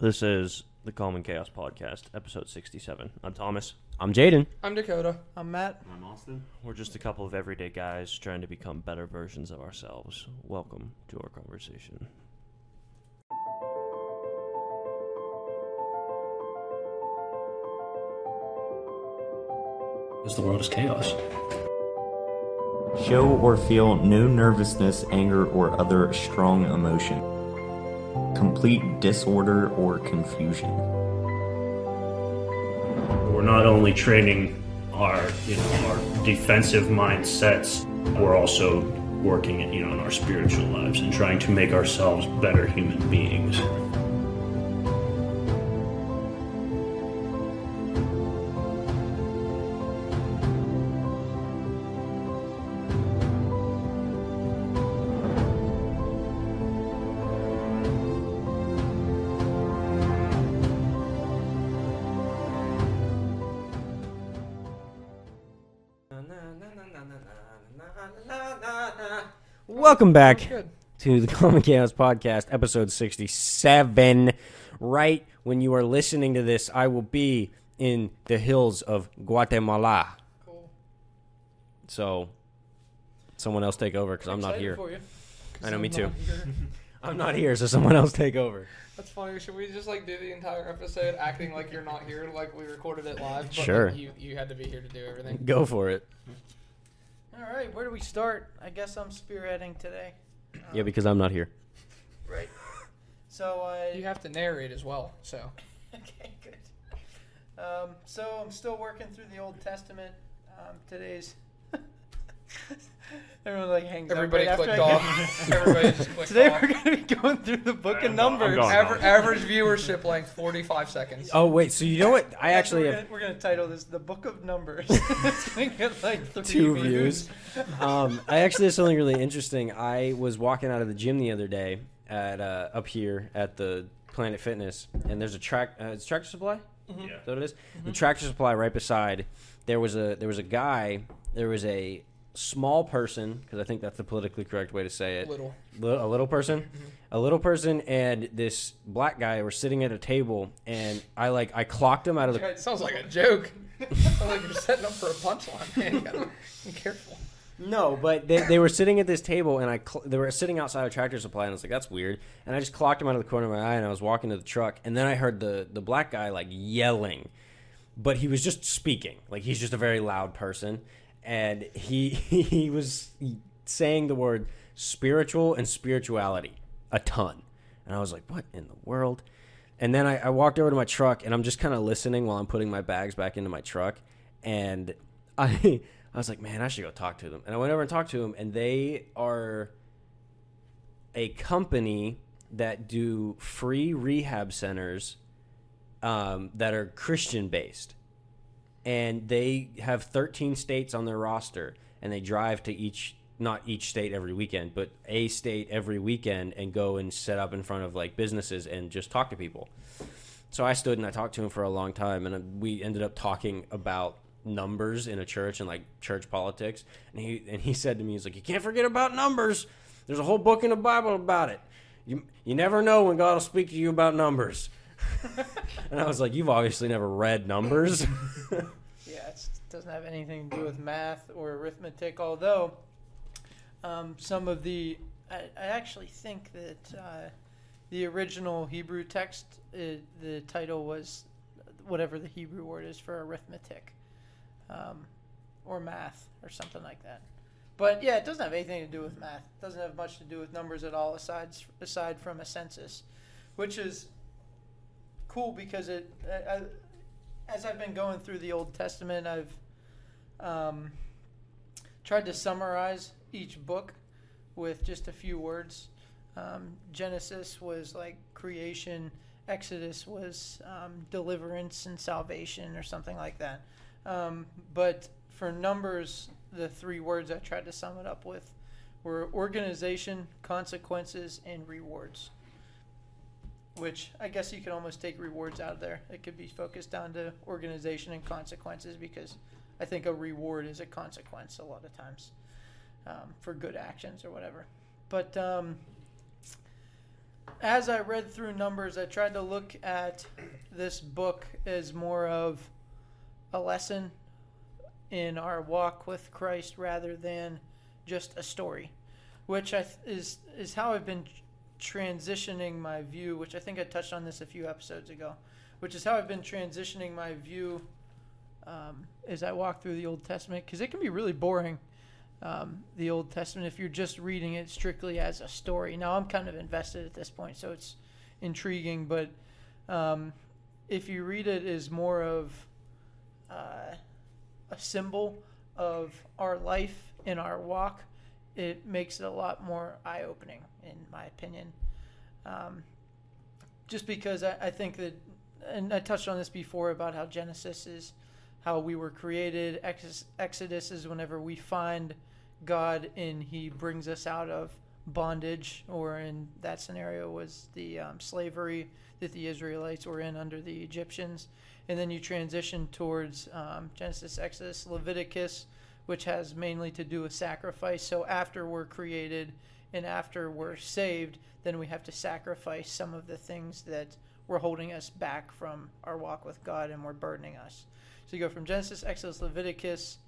This is the Calm in Chaos Podcast, episode 67. I'm Thomas. I'm Jaedon. I'm Dakota. I'm Matt. I'm Austin. We're just a couple of everyday guys trying to become better versions of ourselves. Welcome to our conversation. Because the world is chaos. Show or feel no nervousness, anger, or other strong emotion. Complete disorder or confusion. We're not only training our, you know, our defensive mindsets, we're also working, you know, in our spiritual lives and trying to make ourselves better human beings. Welcome back to the Calm in Chaos Podcast, episode 67. Right when you are listening to this, I will be in the hills of Guatemala. Cool. So, someone else take over because I'm not here. You. I know, I'm me too. I'm not here, so someone else take over. That's funny. Should we just like do the entire episode acting like you're not here, like we recorded it live? Sure. you you had to be here to do everything. Go for it. Mm-hmm. All right, where do we start? I guess I'm spearheading today. Yeah, because I'm not here. Right. So I. You have to narrate as well. So okay, good. Um, so I'm still working through the Old Testament. Um, today's. Everyone like hangs everybody up right clicked off. everybody just clicked Today off. we're gonna be going through the book of I'm gone- I'm Numbers. gone. Aver- average viewership length 45 seconds. Oh, wait, so you know what? I actually we're have gonna, we're gonna title this the Book of Numbers. it's gonna get like three two views. views. um, I actually have something really interesting. I was walking out of the gym the other day at uh, up here at the Planet Fitness, and there's a track. Uh, it's Tractor Supply. Yeah. Is that what it is? The Tractor Supply right beside. There was a there was a guy. There was a small person because I think that's the politically correct way to say it. Little. Li- a little person, mm-hmm. a little person, and this black guy were sitting at a table, and I like I clocked him out of the It sounds like a joke. sounds like you're setting up for a punchline. Man, you gotta be careful. No, but they, they were sitting at this table, and I cl- they were sitting outside of Tractor Supply, and I was like, "That's weird." And I just clocked him out of the corner of my eye, and I was walking to the truck, and then I heard the the black guy like yelling, but he was just speaking, like he's just a very loud person, and he he was saying the word spiritual and spirituality a ton, and I was like, "What in the world?" And then I, I walked over to my truck, and I'm just kind of listening while I'm putting my bags back into my truck, and I I was like, man, I should go talk to them. And I went over and talked to them, and they are a company that do free rehab centers um, that are Christian based. And they have 13 states on their roster, and they drive to each, not each state every weekend, but a state every weekend and go and set up in front of like businesses and just talk to people. So I stood and I talked to him for a long time, and uh, we ended up talking about numbers in a church and like church politics. And he and he said to me, he's like, "You can't forget about numbers. There's a whole book in the Bible about it. You you never know when God will speak to you about numbers." and I was like, "You've obviously never read numbers." Yeah, it doesn't have anything to do with math or arithmetic, although um, some of the. I, I actually think that uh, the original Hebrew text, uh, the title was whatever the Hebrew word is for arithmetic um, or math or something like that. But yeah, it doesn't have anything to do with math. It doesn't have much to do with numbers at all, aside aside from a census, which is cool because it. I, I, as I've been going through the Old Testament, I've um, tried to summarize each book with just a few words. Um, Genesis was like creation, Exodus was um, deliverance and salvation, or something like that. Um, but for Numbers, the three words I tried to sum it up with were organization, consequences, and rewards which I guess you can almost take rewards out of there. It could be focused down to organization and consequences because I think a reward is a consequence a lot of times um, for good actions or whatever. But um, as I read through Numbers, I tried to look at this book as more of a lesson in our walk with Christ rather than just a story, which th- is is how I've been transitioning my view. Which I think I touched on this a few episodes ago, which is how I've been transitioning my view um, as I walk through the Old Testament because it can be really boring. Um, the Old Testament, if you're just reading it strictly as a story. Now I'm kind of invested at this point, so it's intriguing. But um, if you read it as more of uh, a symbol of our life and our walk, it makes it a lot more eye opening, in my opinion. Um, just because I, I think that, and I touched on this before about how Genesis is how we were created, Ex- Exodus is whenever we find God and He brings us out of bondage, or in that scenario was the um, slavery that the Israelites were in under the Egyptians and then you transition towards um, Genesis, Exodus, Leviticus, which has mainly to do with sacrifice. So after we're created and after we're saved, then we have to sacrifice some of the things that were holding us back from our walk with God and were burdening us. So you go from Genesis, Exodus, Leviticus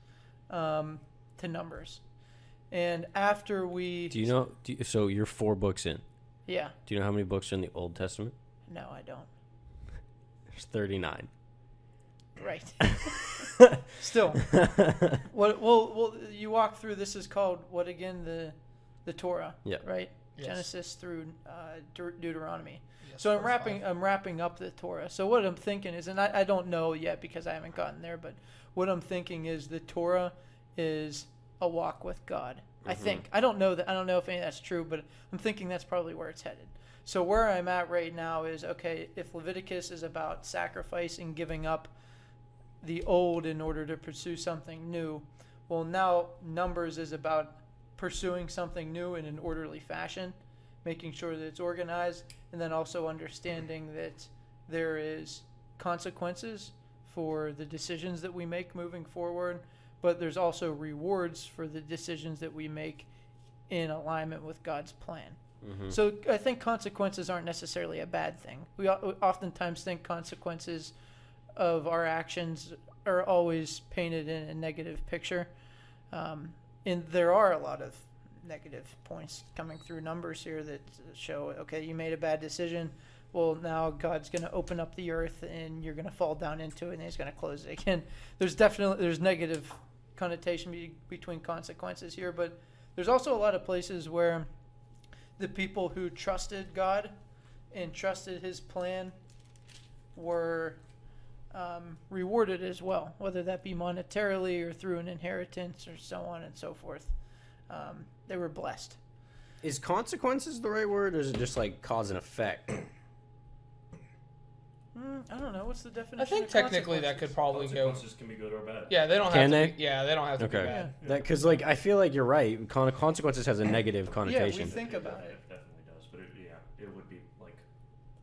um, to Numbers. And after we. Do you know? Do you, so you're four books in. Yeah. Do you know how many books are in the Old Testament? No, I don't. There's 39. Right. Still, what? Well, well, you walk through. This is called what again? The, the Torah. Yeah. Right. Yes. Genesis through uh, Deut- Deuteronomy. Yes, So I'm wrapping. five. I'm wrapping up the Torah. So what I'm thinking is, and I, I don't know yet because I haven't gotten there, but what I'm thinking is the Torah is a walk with God. I think. I don't know that. I don't know if any of that's true, but I'm thinking that's probably where it's headed. So where I'm at right now is okay. If Leviticus is about sacrifice and giving up the old in order to pursue something new, well now Numbers is about pursuing something new in an orderly fashion, making sure that it's organized, and then also understanding that there is consequences for the decisions that we make moving forward, but there's also rewards for the decisions that we make in alignment with God's plan. So I think consequences aren't necessarily a bad thing. We we oftentimes think consequences of our actions are always painted in a negative picture. Um, and there are a lot of negative points coming through numbers here that show okay, you made a bad decision. Well, now God's going to open up the earth and you're going to fall down into it and he's going to close it again. There's definitely there's negative connotation be, between consequences here, but there's also a lot of places where the people who trusted God and trusted his plan were um, rewarded as well, whether that be monetarily or through an inheritance or so on and so forth. Um, they were blessed. Is consequences the right word, or is it just like cause and effect? Mm, I don't know. What's the definition? I think of technically that could probably go. Consequences can be good or bad. Yeah, they don't Can have to. they? Be, yeah, they don't have to be Okay. bad. That because like I feel like you're right. Con- consequences has a negative connotation. Yeah, connotation. we think about it. It definitely does, but it, yeah, it would be like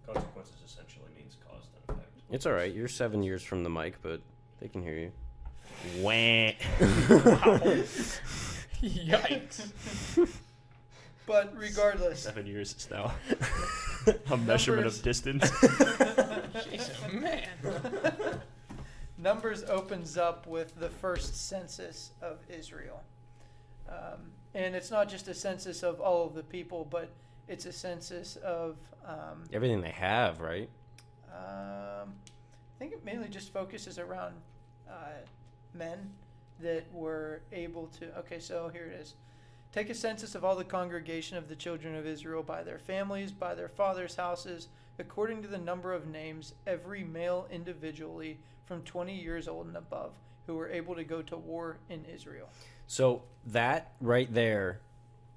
consequences essentially means cause and effect. It's all right. You're seven years from the mic, but they can hear you. Wah. Yikes! But regardless, Seven years is now a measurement Numbers. of distance. Jesus, man. Numbers opens up with the first census of Israel. Um, and it's not just a census of all of the people, but it's a census of, um, Everything they have, right? Um, I think it mainly just focuses around uh, men that were able to. Okay, so here it is. Take a census of all the congregation of the children of Israel by their families, by their fathers' houses, according to the number of names, every male individually from 20 years old and above, who were able to go to war in Israel. So that right there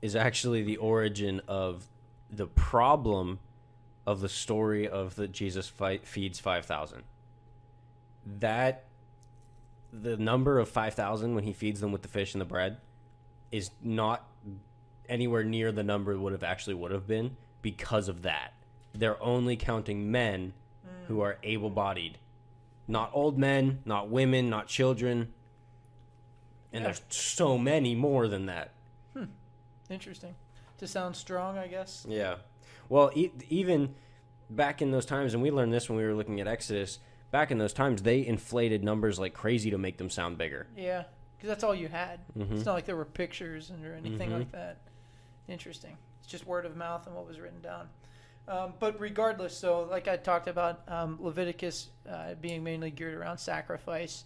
is actually the origin of the problem of the story of the Jesus fight, feeds 5000. That the number of 5000 when he feeds them with the fish and the bread is not anywhere near the number it would have actually would have been because of that. They're only counting men mm. who are able-bodied. Not old men, not women, not children. And Yeah. there's so many more than that. Hmm. Interesting. To sound strong, I guess. Yeah. Well, e- even back in those times, and we learned this when we were looking at Exodus. Back in those times, they inflated numbers like crazy to make them sound bigger. Yeah, because that's all you had. Mhm. It's not like there were pictures and or anything Mhm. like that. Interesting. It's just word of mouth and what was written down. Um, but regardless, so like I talked about, um, Leviticus uh, being mainly geared around sacrifice.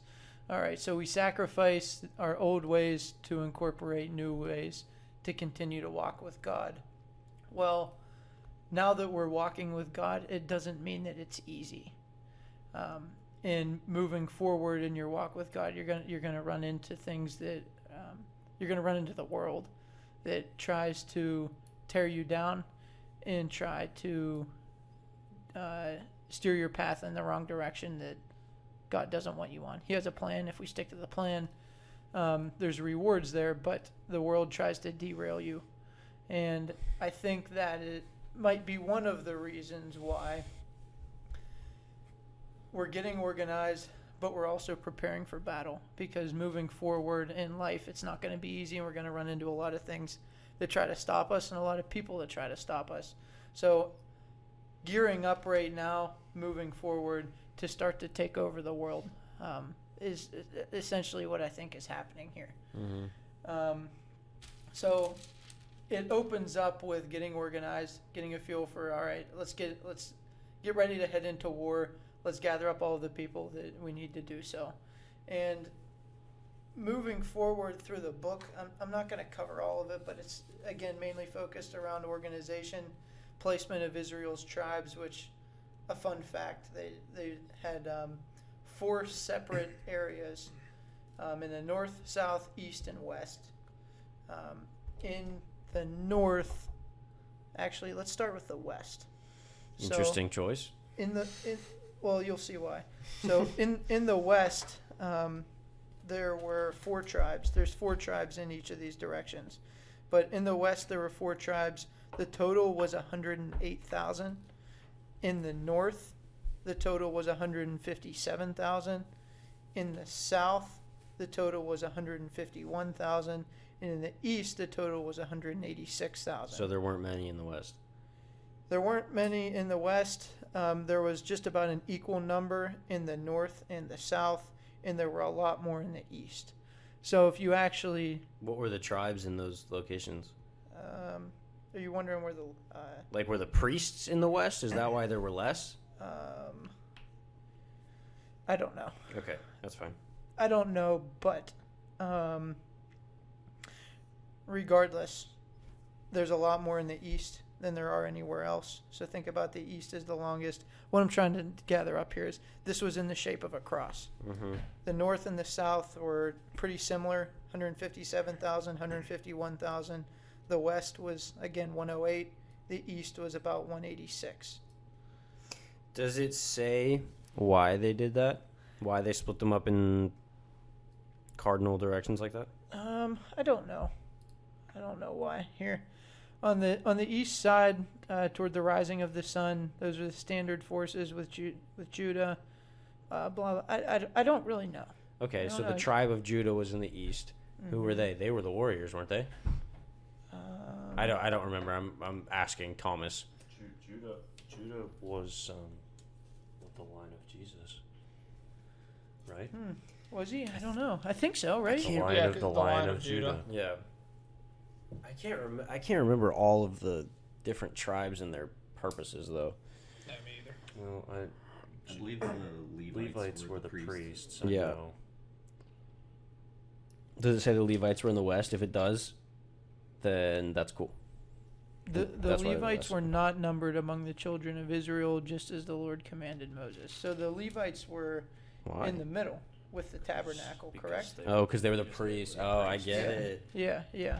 All right, so we sacrifice our old ways to incorporate new ways to continue to walk with God. Well, now that we're walking with God, it doesn't mean that it's easy. Um, in moving forward in your walk with God, you're gonna you're gonna run into things that um, you're gonna run into the world that tries to tear you down and try to uh, steer your path in the wrong direction that God doesn't want you on. He has a plan. If we stick to the plan, um, there's rewards there, but the world tries to derail you. And I think that it might be one of the reasons why we're getting organized, but we're also preparing for battle because moving forward in life, it's not going to be easy, and we're going to run into a lot of things that try to stop us and a lot of people that try to stop us. So, gearing up right now, moving forward to start to take over the world, um, is essentially what I think is happening here. Um, so, it opens up with getting organized, getting a feel for all right, let's get let's get ready to head into war. Let's gather up all of the people that we need to do so. And moving forward through the book, I'm, I'm not going to cover all of it, but it's again mainly focused around organization, placement of Israel's tribes, which a fun fact they they had um, four separate areas um, in the north, south, east, and west. Um, in the north, actually, let's start with the west. So- Interesting choice. in the in, well you'll see why. So in in the west um, there were four tribes. There's four tribes in each of these directions. But in the west there were four tribes. The total was 108000 in the north the total was 157000 in the south the total was 151000 and in the east the total was 186000 So there weren't many in the West. there weren't many in the west. Um, there was just about an equal number in the north and the south, and there were a lot more in the east. So if you actually, What were the tribes in those locations? um, are you wondering where the, uh, Like were the priests in the West? Is that why there were less? um, I don't know. Okay, that's fine. I don't know, but um, regardless, there's a lot more in the east than there are anywhere else. So think about the east as the longest. What I'm trying to gather up here is this was in the shape of a cross. Mm-hmm. The north and the south were pretty similar 157,000, 151,000. The west was, again, 108. The east was about 186. Does it say why they did that? Why they split them up in cardinal directions like that? Um, I don't know. I don't know why. Here, on the on the east side, uh, toward the rising of the sun, those are the standard forces with Ju- with Judah. Uh, blah, blah. I, I, I don't really know. Okay, so don't the tribe of Judah was in the east. Who were Mhm. they? They were the warriors, weren't they? Um, I don't. I don't remember. I'm. I'm asking Thomas. Ju- Judah, Judah was um, with the line of Jesus, right? hmm. Was he? I don't know. I think so. Right? The line Yeah, of the, line, of Judah. Yeah. I can't. Rem- I can't remember all of the different tribes and their purposes, though. No, me either. Well, I, I believe the Levites, Levites were the priests. I Yeah. know. Does it say the Levites were in the west? If it does, then that's cool. The, the That's Levites were not numbered among the children of Israel, just as the Lord commanded Moses. So the Levites were Why? in the middle with the tabernacle, Because correct? they Oh, because they were the priests. were Oh, I get Yeah. it. Yeah, yeah.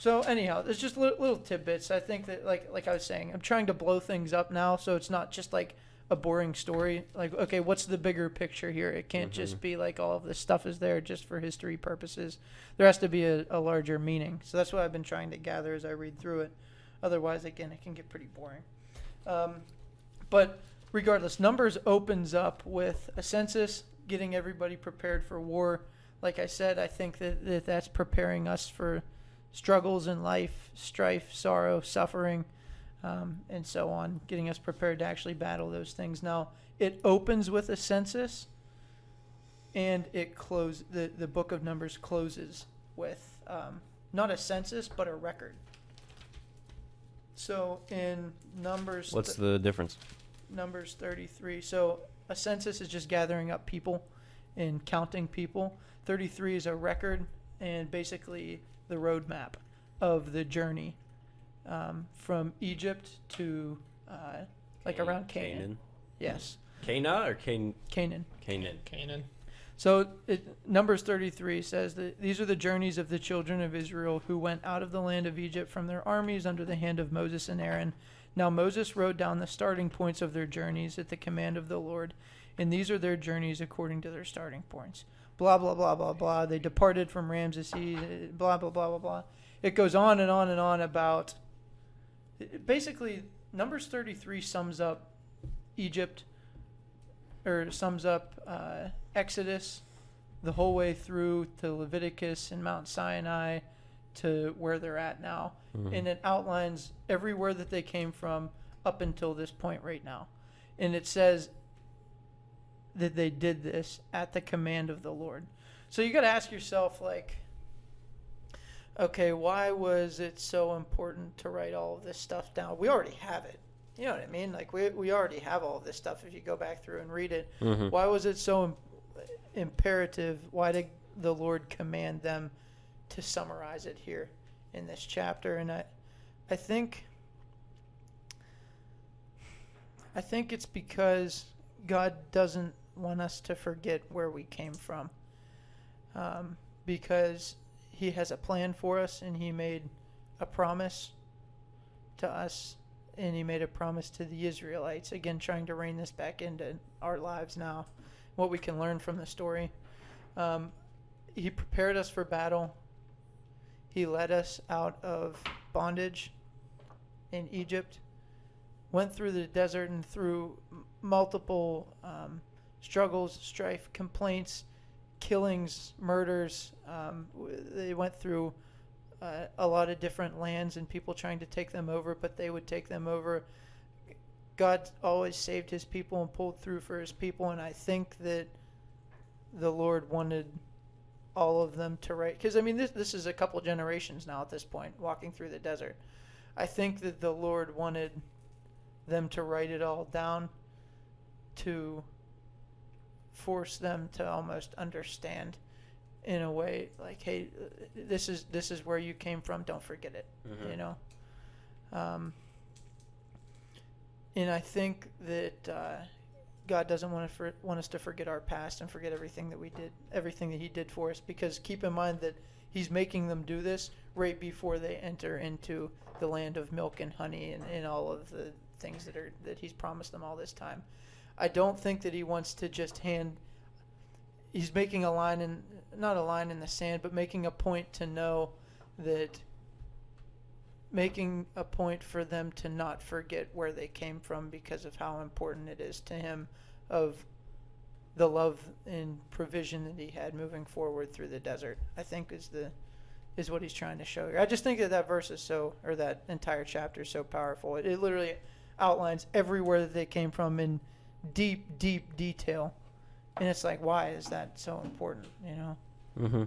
So anyhow, there's just little, little tidbits. I think that, like, like I was saying, I'm trying to blow things up now, so it's not just like a boring story. Like, okay, what's the bigger picture here? It can't just be like all of this stuff is there just for history purposes. There has to be a, a larger meaning. So that's what I've been trying to gather as I read through it. Otherwise, again, it can get pretty boring. Um, but regardless, Numbers opens up with a census, getting everybody prepared for war. Like I said, I think that, that that's preparing us for struggles in life, strife, sorrow, suffering. um, and so on, getting us prepared to actually battle those things. Now, it opens with a census, and it close the the book of Numbers closes with um, not a census but a record. So in Numbers, What's the difference? Numbers 33. So a census is just gathering up people and counting people. 33 is a record and basically the roadmap of the journey um, from Egypt to uh, like Can- around Canaan. Yes, Cana or Can Canaan. Canaan? Canaan. So it, Numbers 33 says that these are the journeys of the children of Israel who went out of the land of Egypt from their armies under the hand of Moses and Aaron. Now Moses wrote down the starting points of their journeys at the command of the Lord, and these are their journeys according to their starting points. Blah blah blah blah blah. They departed from Ramses. Blah blah blah blah blah. It goes on and on and on about. Basically, Numbers 33 sums up Egypt, or sums up uh, Exodus, the whole way through to Leviticus and Mount Sinai to where they're at now. And it outlines everywhere that they came from up until this point right now. And it says that they did this at the command of the Lord. So you got to ask yourself, like, okay, why was it so important to write all of this stuff down? We already have it. You know what I mean? Like, we, we already have all of this stuff if you go back through and read it. Mhm. Why was it so im- imperative? Why did the Lord command them to summarize it here in this chapter? And I, I think, I think it's because God doesn't want us to forget where we came from, um, because He has a plan for us, and He made a promise to us, and He made a promise to the Israelites. Again, trying to rein this back into our lives now, what we can learn from the story. Um, he prepared us for battle. He led us out of bondage in Egypt, went through the desert and through multiple um, struggles, strife, complaints, killings, murders. Um, they went through uh, a lot of different lands and people trying to take them over, but they would take them over. God always saved his people and pulled through for his people, and I think that the Lord wanted all of them to write because I mean this this is a couple generations now at this point walking through the desert. I think that the Lord wanted them to write it all down to force them to almost understand in a way like hey this is this is where you came from don't forget it Mhm. you know um, and I think that uh, God doesn't want to for, want us to forget our past and forget everything that we did, everything that He did for us. Because keep in mind that He's making them do this right before they enter into the land of milk and honey and, and all of the things that are that He's promised them all this time. I don't think that He wants to just hand. He's making a line in not a line in the sand, but making a point to know that making a point for them to not forget where they came from because of how important it is to him of the love and provision that he had moving forward through the desert. I think is the is what he's trying to show here. I just think that that verse is so or that entire chapter is so powerful. It, it literally outlines everywhere that they came from in deep deep detail. And it's like why is that so important, you know? Mm-hmm.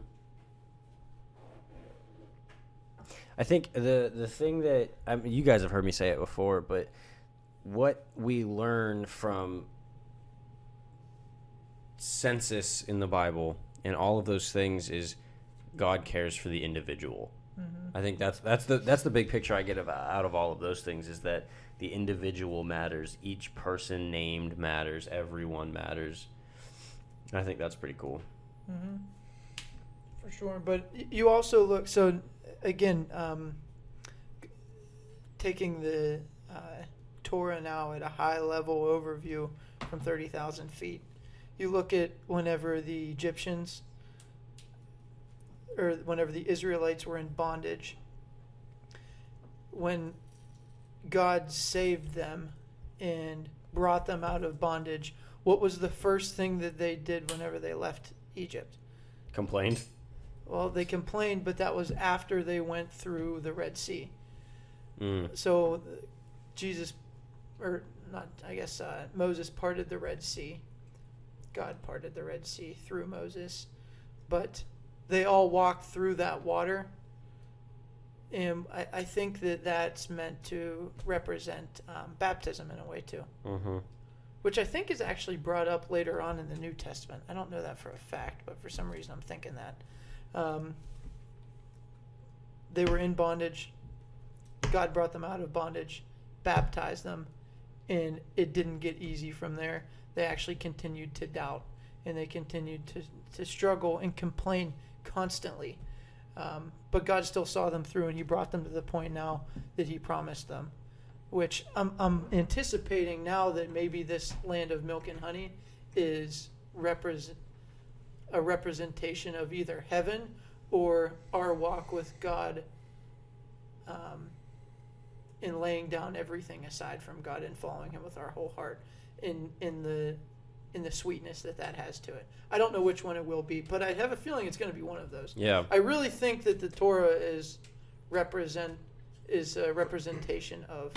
I think the the thing that I mean, you guys have heard me say it before, but what we learn from census in the Bible and all of those things is God cares for the individual. I think that's that's the that's the big picture I get of, out of all of those things is that the individual matters, each person named matters, everyone matters. I think that's pretty cool. For sure, but you also look so again, um, taking the uh, Torah now at a high level overview from thirty thousand feet. You look at whenever the Egyptians or whenever the Israelites were in bondage, when God saved them and brought them out of bondage, what was the first thing that they did whenever they left Egypt? Complained. Well, they complained, but that was after they went through the Red Sea. Mm. So Jesus, or not, I guess uh, Moses parted the Red Sea. God parted the Red Sea through Moses, but they all walked through that water. And I, I think that that's meant to represent um, baptism in a way too, Mm-hmm. which I think is actually brought up later on in the New Testament. I don't know that for a fact, but for some reason I'm thinking that. Um, they were in bondage. God brought them out of bondage, baptized them, and it didn't get easy from there. They actually continued to doubt and they continued to, to struggle and complain constantly. Um, but God still saw them through and He brought them to the point now that He promised them, which I'm, I'm anticipating now that maybe this land of milk and honey is represent a representation of either heaven or our walk with God um, in laying down everything aside from God and following Him with our whole heart in in the in the sweetness that that has to it. I don't know which one it will be, but I have a feeling it's going to be one of those. Yeah. I really think that the Torah is represent is a representation of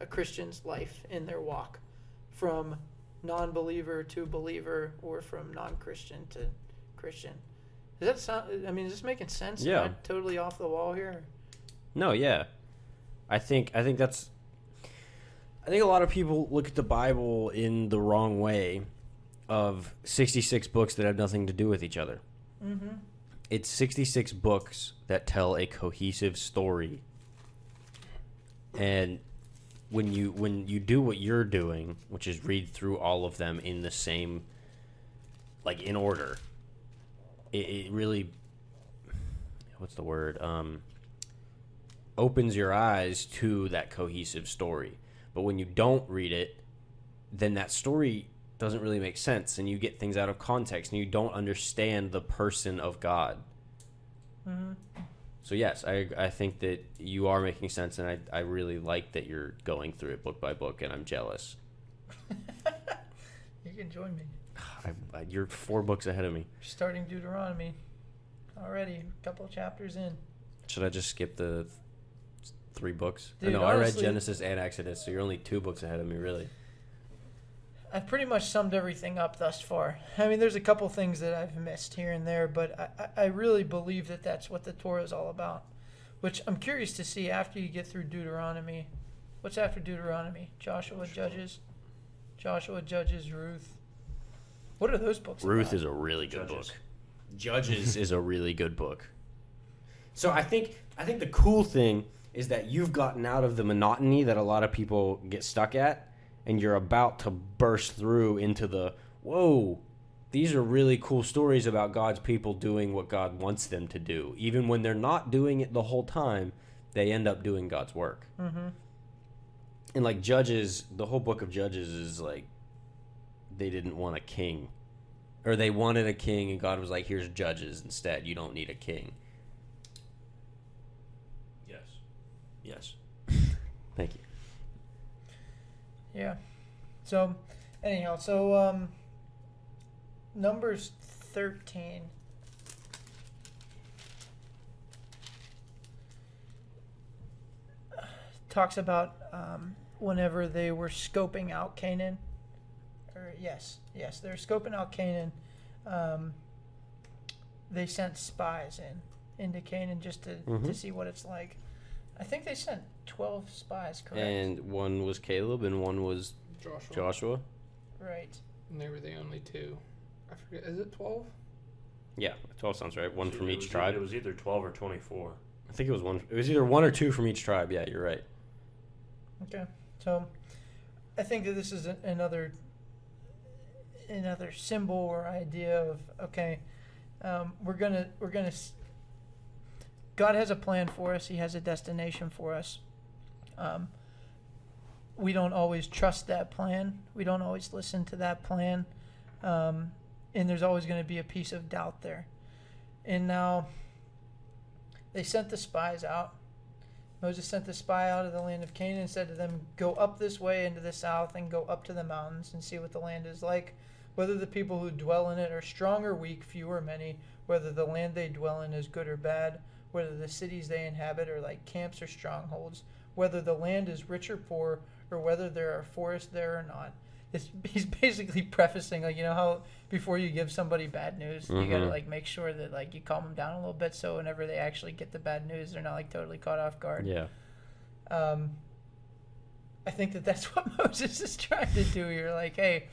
a Christian's life in their walk from non-believer to believer or from non-Christian to Christian. Does that sound I mean is this making sense? Am Yeah. I totally off the wall here? No, yeah. I think I think that's I think a lot of people look at the Bible in the wrong way of 66 books that have nothing to do with each other. Mm-hmm. It's 66 books that tell a cohesive story. And when you when you do what you're doing, which is read through all of them in the same like in order, it, it really what's the word? Um opens your eyes to that cohesive story. But when you don't read it, then that story doesn't really make sense and you get things out of context and you don't understand the person of God. Mm-hmm. So yes, I I think that you are making sense and I I really like that you're going through it book by book and I'm jealous. You can join me. I, I, you're four books ahead of me. Starting Deuteronomy already, a couple chapters in. Should I just skip the th- three books? Dude, no, I read Genesis and Exodus, so you're only two books ahead of me, really. I've pretty much summed everything up thus far. I mean, there's a couple things that I've missed here and there, but I, I I really believe that that's what the Torah is all about. Which I'm curious to see after you get through Deuteronomy. What's after Deuteronomy? Joshua, Judges, Joshua, Judges, Ruth. What are those books? Ruth about? is a really good Judges. book. Judges is a really good book. So I think I think the cool thing is that you've gotten out of the monotony that a lot of people get stuck at, and you're about to burst through into the whoa. These are really cool stories about God's people doing what God wants them to do. Even when they're not doing it the whole time, they end up doing God's work. Mhm. And like Judges, the whole book of Judges is like they didn't want a king. Or they wanted a king and God was like, here's judges instead. You don't need a king. Yes. Yes. Thank you. Yeah. So, anyhow, so um, Numbers 13. Talks about um, whenever they were scoping out Canaan. Or, yes, yes, they're scoping out Canaan. Um, they sent spies in into Canaan just to, to Mhm. see what it's like. I think they sent 12 spies, correct? And one was Caleb and one was Joshua. Joshua. right. And they were the only two. I forget. Is it twelve? Yeah, 12 sounds right. One So from it each was tribe. It was either 12 or 24. I think it was one. It was either one or two from each tribe. Yeah, you're right. Okay, so I think that this is a, another another symbol or idea of okay, um, we're gonna we're gonna. s- God has a plan for us. He has a destination for us. Um, we don't always trust that plan. We don't always listen to that plan, um, and there's always going to be a piece of doubt there. And now they sent the spies out. Moses sent the spy out of the land of Canaan and said to them, Go up this way into the south and go up to the mountains and see what the land is like, whether the people who dwell in it are strong or weak, few or many, whether the land they dwell in is good or bad, whether the cities they inhabit are like camps or strongholds, whether the land is rich or poor, or whether there are forests there or not. It's, he's basically prefacing like you know how before you give somebody bad news you gotta Mhm. like make sure that like you calm them down a little bit so whenever they actually get the bad news they're not like totally caught off guard Yeah. um, I think that that's what Moses is trying to do here. Like, hey,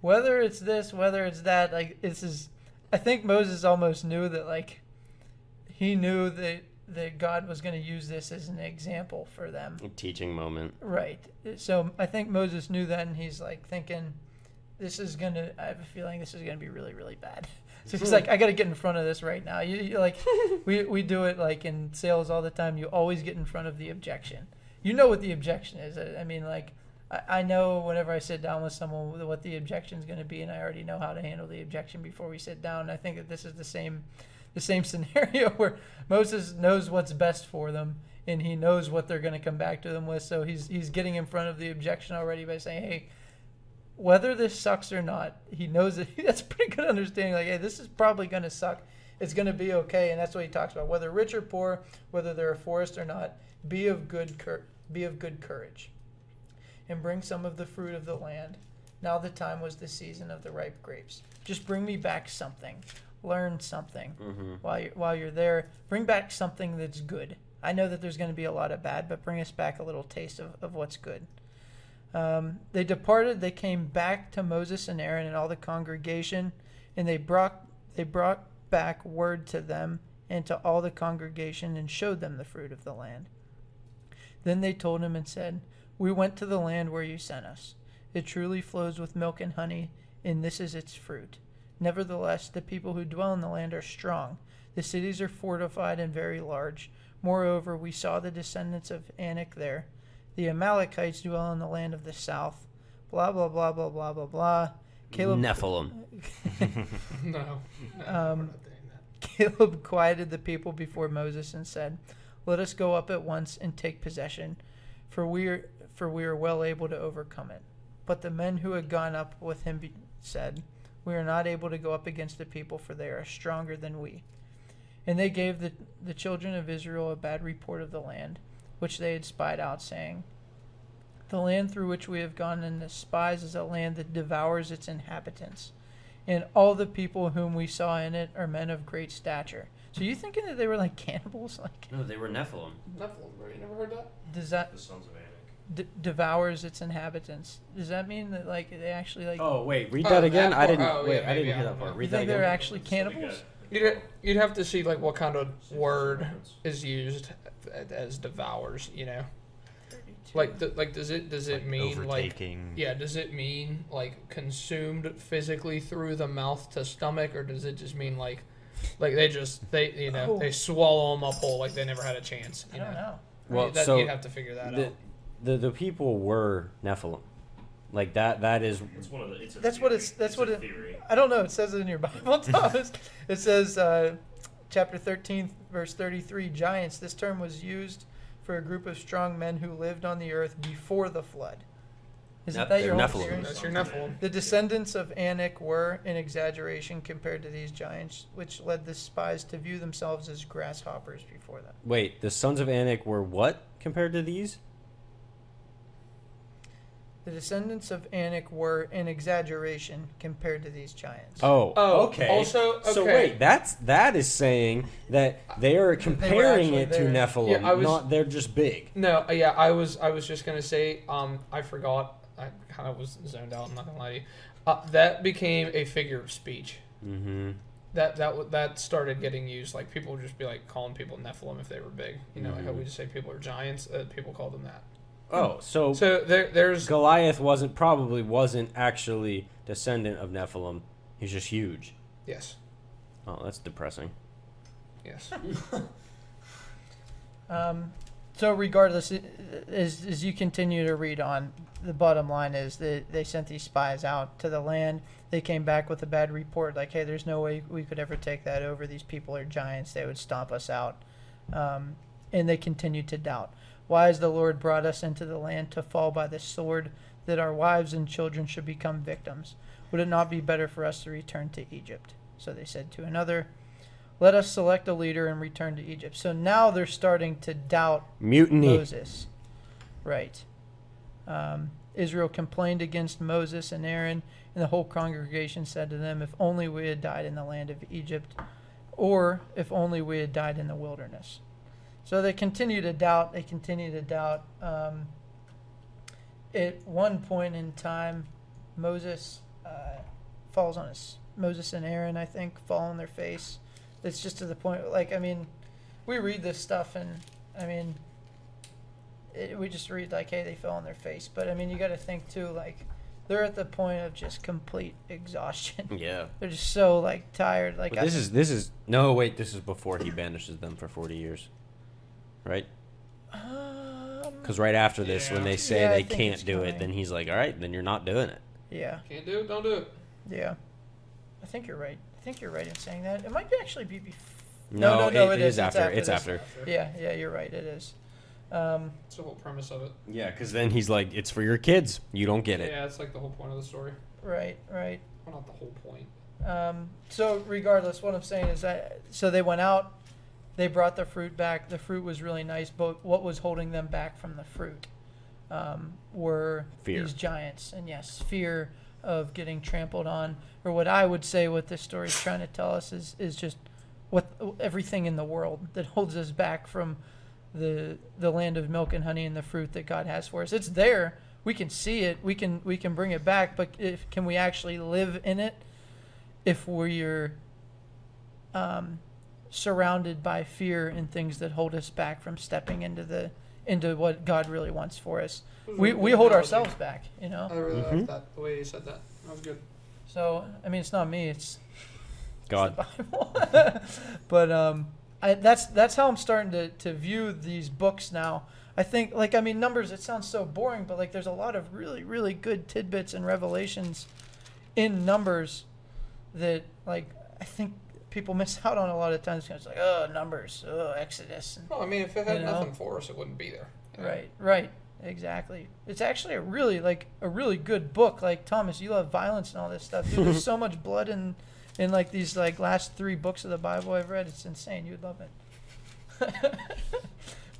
whether it's this, whether it's that, like, this is. I think Moses almost knew that, like, he knew that that God was going to use this as an example for them. A teaching moment. Right. So I think Moses knew that, and he's like thinking, "This is gonna." I have a feeling this is gonna be really, really bad. So he's like, "I got to get in front of this right now." You, you like, we we do it like in sales all the time. You always get in front of the objection. You know what the objection is. I, I mean, like, I, I know whenever I sit down with someone what the objection is going to be, and I already know how to handle the objection before we sit down. I think that this is the same, the same scenario where Moses knows what's best for them, and he knows what they're going to come back to them with. So he's he's getting in front of the objection already by saying, "Hey, whether this sucks or not, he knows that that's pretty good understanding. Like, hey, this is probably going to suck. It's going to be okay, and that's what he talks about. Whether rich or poor, whether they're a forest or not, be of good cur- be of good courage, and bring some of the fruit of the land. Now the time was the season of the ripe grapes. Just bring me back something, learn something Mm-hmm. while you're, while you're there. Bring back something that's good. I know that there's going to be a lot of bad, but bring us back a little taste of, of what's good. Um, they departed. They came back to Moses and Aaron and all the congregation, and they brought they brought back word to them and to all the congregation and showed them the fruit of the land. Then they told him and said, We went to the land where you sent us. It truly flows with milk and honey, and this is its fruit. Nevertheless, the people who dwell in the land are strong. The cities are fortified and very large. Moreover, we saw the descendants of Anak there. The Amalekites dwell in the land of the south. Blah, blah, blah, blah, blah, blah, blah. Caleb, Nephilim. No. no Um, we're not doing that. Caleb quieted the people before Moses and said, Let us go up at once and take possession, for we are, for we are well able to overcome it. But the men who had gone up with him be- said, We are not able to go up against the people, for they are stronger than we. And they gave the, the children of Israel a bad report of the land, which they had spied out, saying, The land through which we have gone and the spies is a land that devours its inhabitants and all the people whom we saw in it are men of great stature. So you thinking that they were like cannibals? Like No, they were Nephilim. Nephilim, bro. You never heard that? does that The sons of Anak. D- devours its inhabitants? Does that mean that like they actually like? Oh wait, read Oh, that again. that I didn't. oh, wait, yeah, I didn't hear that part. Read you that think they're actually cannibals? You'd you'd have to see like what kind of word is used as devours. You know, like th- like does it does it mean like yeah does it mean like consumed physically through the mouth to stomach or does it just mean like like they just they you know Oh. they swallow them up whole like they never had a chance. I You don't know, know. Well, that, so you'd have to figure that the, out. The the people were Nephilim. Like that. That is. It's one of the. It's a That's what theory. it's- that's It's what a it- Theory. I don't know. It says it in your Bible, Thomas. it says, uh, chapter 13, verse 33, giants. This term was used for a group of strong men who lived on the earth before the flood. Isn't Yep, that your they're whole Nephilim. theory? That's your Nephilim. The descendants of Anak were an exaggeration compared to these giants, which led the spies to view themselves as grasshoppers before them. Wait, the sons of Anak were what compared to these? The descendants of Anak were an exaggeration compared to these giants. Oh, Oh, okay. also- so okay. wait, that's that is saying that they are comparing actually it to there. Nephilim, Yeah, I was- not they're just big. No, uh, yeah, I was I was just gonna say, um, I forgot. I kind of was zoned out. I'm not gonna lie to you. Uh, that became a figure of speech. Mm-hmm. That that w- that started getting used. Like people would just be like calling people Nephilim if they were big. You know, like how we just say people are giants. Uh, people call them that. Oh, so, So there there's Goliath wasn't probably wasn't actually descendant of Nephilim. He's just huge. yes Oh, that's depressing. yes. Um, so regardless, as as you continue to read on, the bottom line is that they sent these spies out to the land. They came back with a bad report, like, "Hey, there's no way we could ever take that over. These people are giants. They would stomp us out." Um, and they continued to doubt. Why has the Lord brought us into the land to fall by the sword, that our wives and children should become victims? Would it not be better for us to return to Egypt? So they said to another, Let us select a leader and return to Egypt. So now they're starting to doubt Mutiny. Moses. Right. Um, Israel complained against Moses and Aaron, and the whole congregation said to them, If only we had died in the land of Egypt, or if only we had died in the wilderness. So they continue to doubt. They continue to doubt. Um, at one point in time, Moses uh, falls on his Moses and Aaron, I think, fall on their face. It's just to the point. Like, I mean, we read this stuff, and I mean, it, we just read like, hey, they fell on their face. But I mean, you got to think too, like, they're at the point of just complete exhaustion. Yeah. they're just so like tired. Like, But I this is this is no wait. This is before he banishes them for forty years, right? Um, Because right after this, when they say Yeah, I they think can't it's do it, coming. then he's like, "All right, then you're not doing it." yeah, Can't do it. Don't do it. yeah. I think you're right. I think you're right in saying that. It might actually be. Bef- No, no, no, it it is is. It's after. after It's this. after. yeah, yeah, you're right. It is. Um, That's the whole premise of it. Yeah, because then he's like, "It's for your kids. You don't get it." Yeah, it's like the whole point of the story. right, right. Well, not the whole point. Um, so regardless, what I'm saying is that so they went out, they brought the fruit back. The fruit was really nice, but what was holding them back from the fruit um, were Fear. these giants, and yes, fear of getting trampled on, or what I would say, what this story is trying to tell us is is just what everything in the world that holds us back from the the land of milk and honey and the fruit that God has for us. It's there. We can see it. We can we can bring it back, but if can we actually live in it? if we're um, surrounded by fear and things that hold us back from stepping into the into what God really wants for us. We we hold ourselves back, you know. I really Mhm. like that the way you said that. That was good. So I mean, it's not me; it's God. the Bible. but um, I, that's that's how I'm starting to to view these books now. I think, like, I mean, numbers. It sounds so boring, but like, there's a lot of really really good tidbits and revelations in numbers that like I think people miss out on a lot of times. It's like, oh, numbers, oh, Exodus, and Well, I mean, if it had You know? nothing for us, it wouldn't be there. you know? Right, right, exactly. It's actually a really like a really good book. Like Thomas, you love violence and all this stuff. Dude, there's so much blood in in like these like last three books of the Bible I've read. It's insane. You'd love it.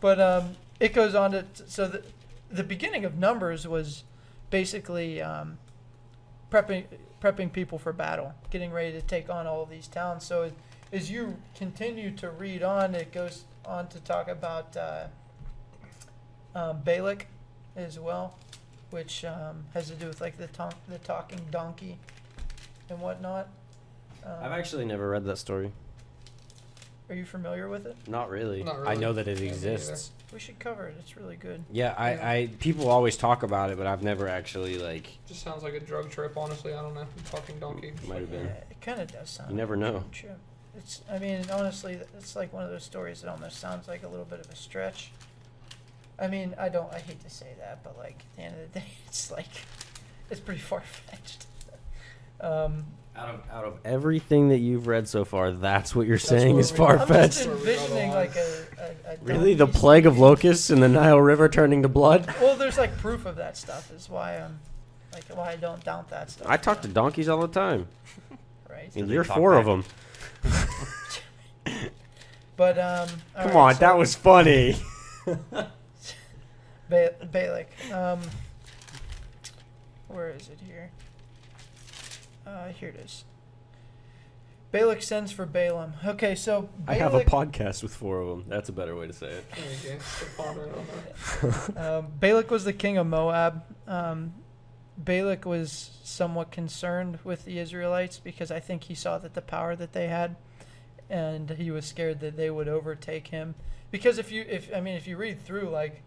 but um, it goes on to so the the beginning of Numbers was basically um, prepping prepping people for battle, getting ready to take on all of these towns. So as- you continue to read on, it goes on to talk about. Uh, um, Balak as well, which um, has to do with like the ton- the talking donkey and whatnot. Um, I've actually never read that story. Are you familiar with it? Not really. Not I know that it Yeah, me exists. We should cover it. It's really good. Yeah, I, Yeah. I people always talk about it, but I've never actually like. Just sounds like a drug trip, honestly. I don't know. Talking donkey. Might have Yeah, been. it kind of does sound. You never like a know. road trip. It's. I mean, honestly, it's like one of those stories that almost sounds like a little bit of a stretch. I mean, I don't. I hate to say that, but like at the end of the day, it's like it's pretty far fetched. Um, Out of out of everything that you've read so far, that's what you're That's saying is far fetched. Where we envisioning like a, a, a Really, the donkey plague of locusts in the Nile River turning to blood? Well, there's like proof of that stuff. Is why I'm like why I don't doubt that stuff. I talk to donkeys all the time, right. and they you're four of them. But um, all Come right, on, so that was funny. ba- Balak. Um, where is it here? Uh, here it is. Balak sends for Balaam. Okay, so I have a podcast with four of them. That's a better way to say it. There you go. Just pondering on that. um, Balak was the king of Moab. Um, Balak was somewhat concerned with the Israelites because I think he saw that the power that they had, and he was scared that they would overtake him. Because if you, if I mean, if you read through, like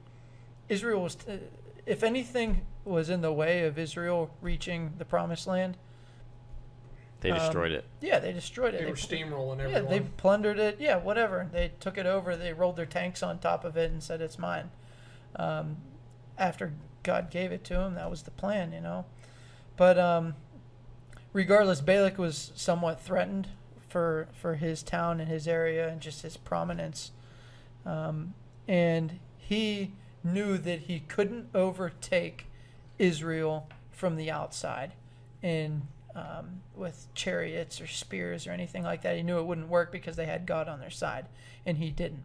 Israel was, uh, if anything was in the way of Israel reaching the promised land, They Um, destroyed it. yeah, they destroyed it. They They were steamrolling yeah, they plundered it. Yeah, whatever. They took it over. They rolled their tanks on top of it and said it's mine. Um, after God gave it to him, that was the plan, you know. But um, regardless, Balak was somewhat threatened for for his town and his area and just his prominence. Um, and he knew that he couldn't overtake Israel from the outside, and um, with chariots or spears or anything like that. He knew it wouldn't work because they had God on their side, and he didn't.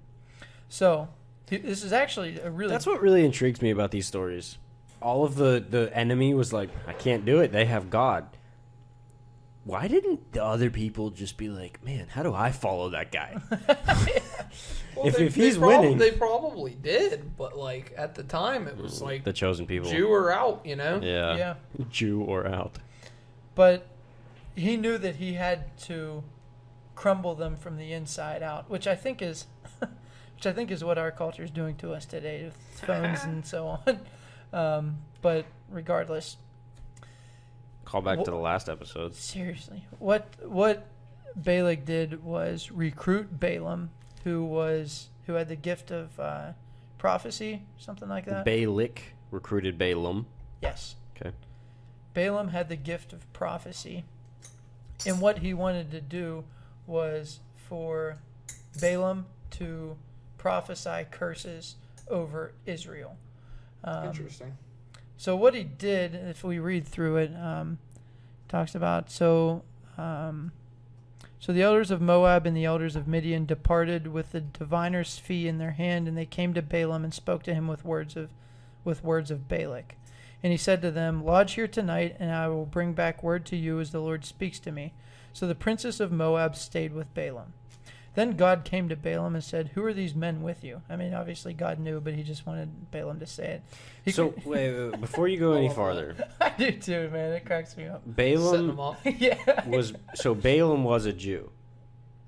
So this is actually a really That's what really intrigues me about these stories. all of the the enemy was like, I can't do it. They have God. Why didn't the other people just be like, man, how do I follow that guy? Well, If- they- if they he's prob- winning- they probably did, but like at the time, it was like the chosen people. Jew or out, you know. Yeah. yeah. Jew or out. But he knew that he had to crumble them from the inside out, which I think is, which I think is what our culture is doing to us today with phones and so on. Um, but regardless, Call back to the last episode. seriously, what what Balak did was recruit Balaam, who was who had the gift of uh, prophecy, something like that. Balak recruited Balaam. yes. Okay. Balaam had the gift of prophecy. And what he wanted to do was for Balaam to prophesy curses over Israel. Um, Interesting. so what he did, if we read through it, um, talks about so. Um, so the elders of Moab and the elders of Midian departed with the diviner's fee in their hand, and they came to Balaam and spoke to him with words of, with words of Balak. And he said to them, Lodge here tonight, and I will bring back word to you as the Lord speaks to me. So the princess of Moab stayed with Balaam. Then God came to Balaam and said, Who are these men with you? I mean, obviously God knew, but he just wanted Balaam to say it. He So could- wait, wait, wait, before you go any farther, I do too, man. It cracks me up. Setting them Balaam yeah. was so Balaam was a Jew.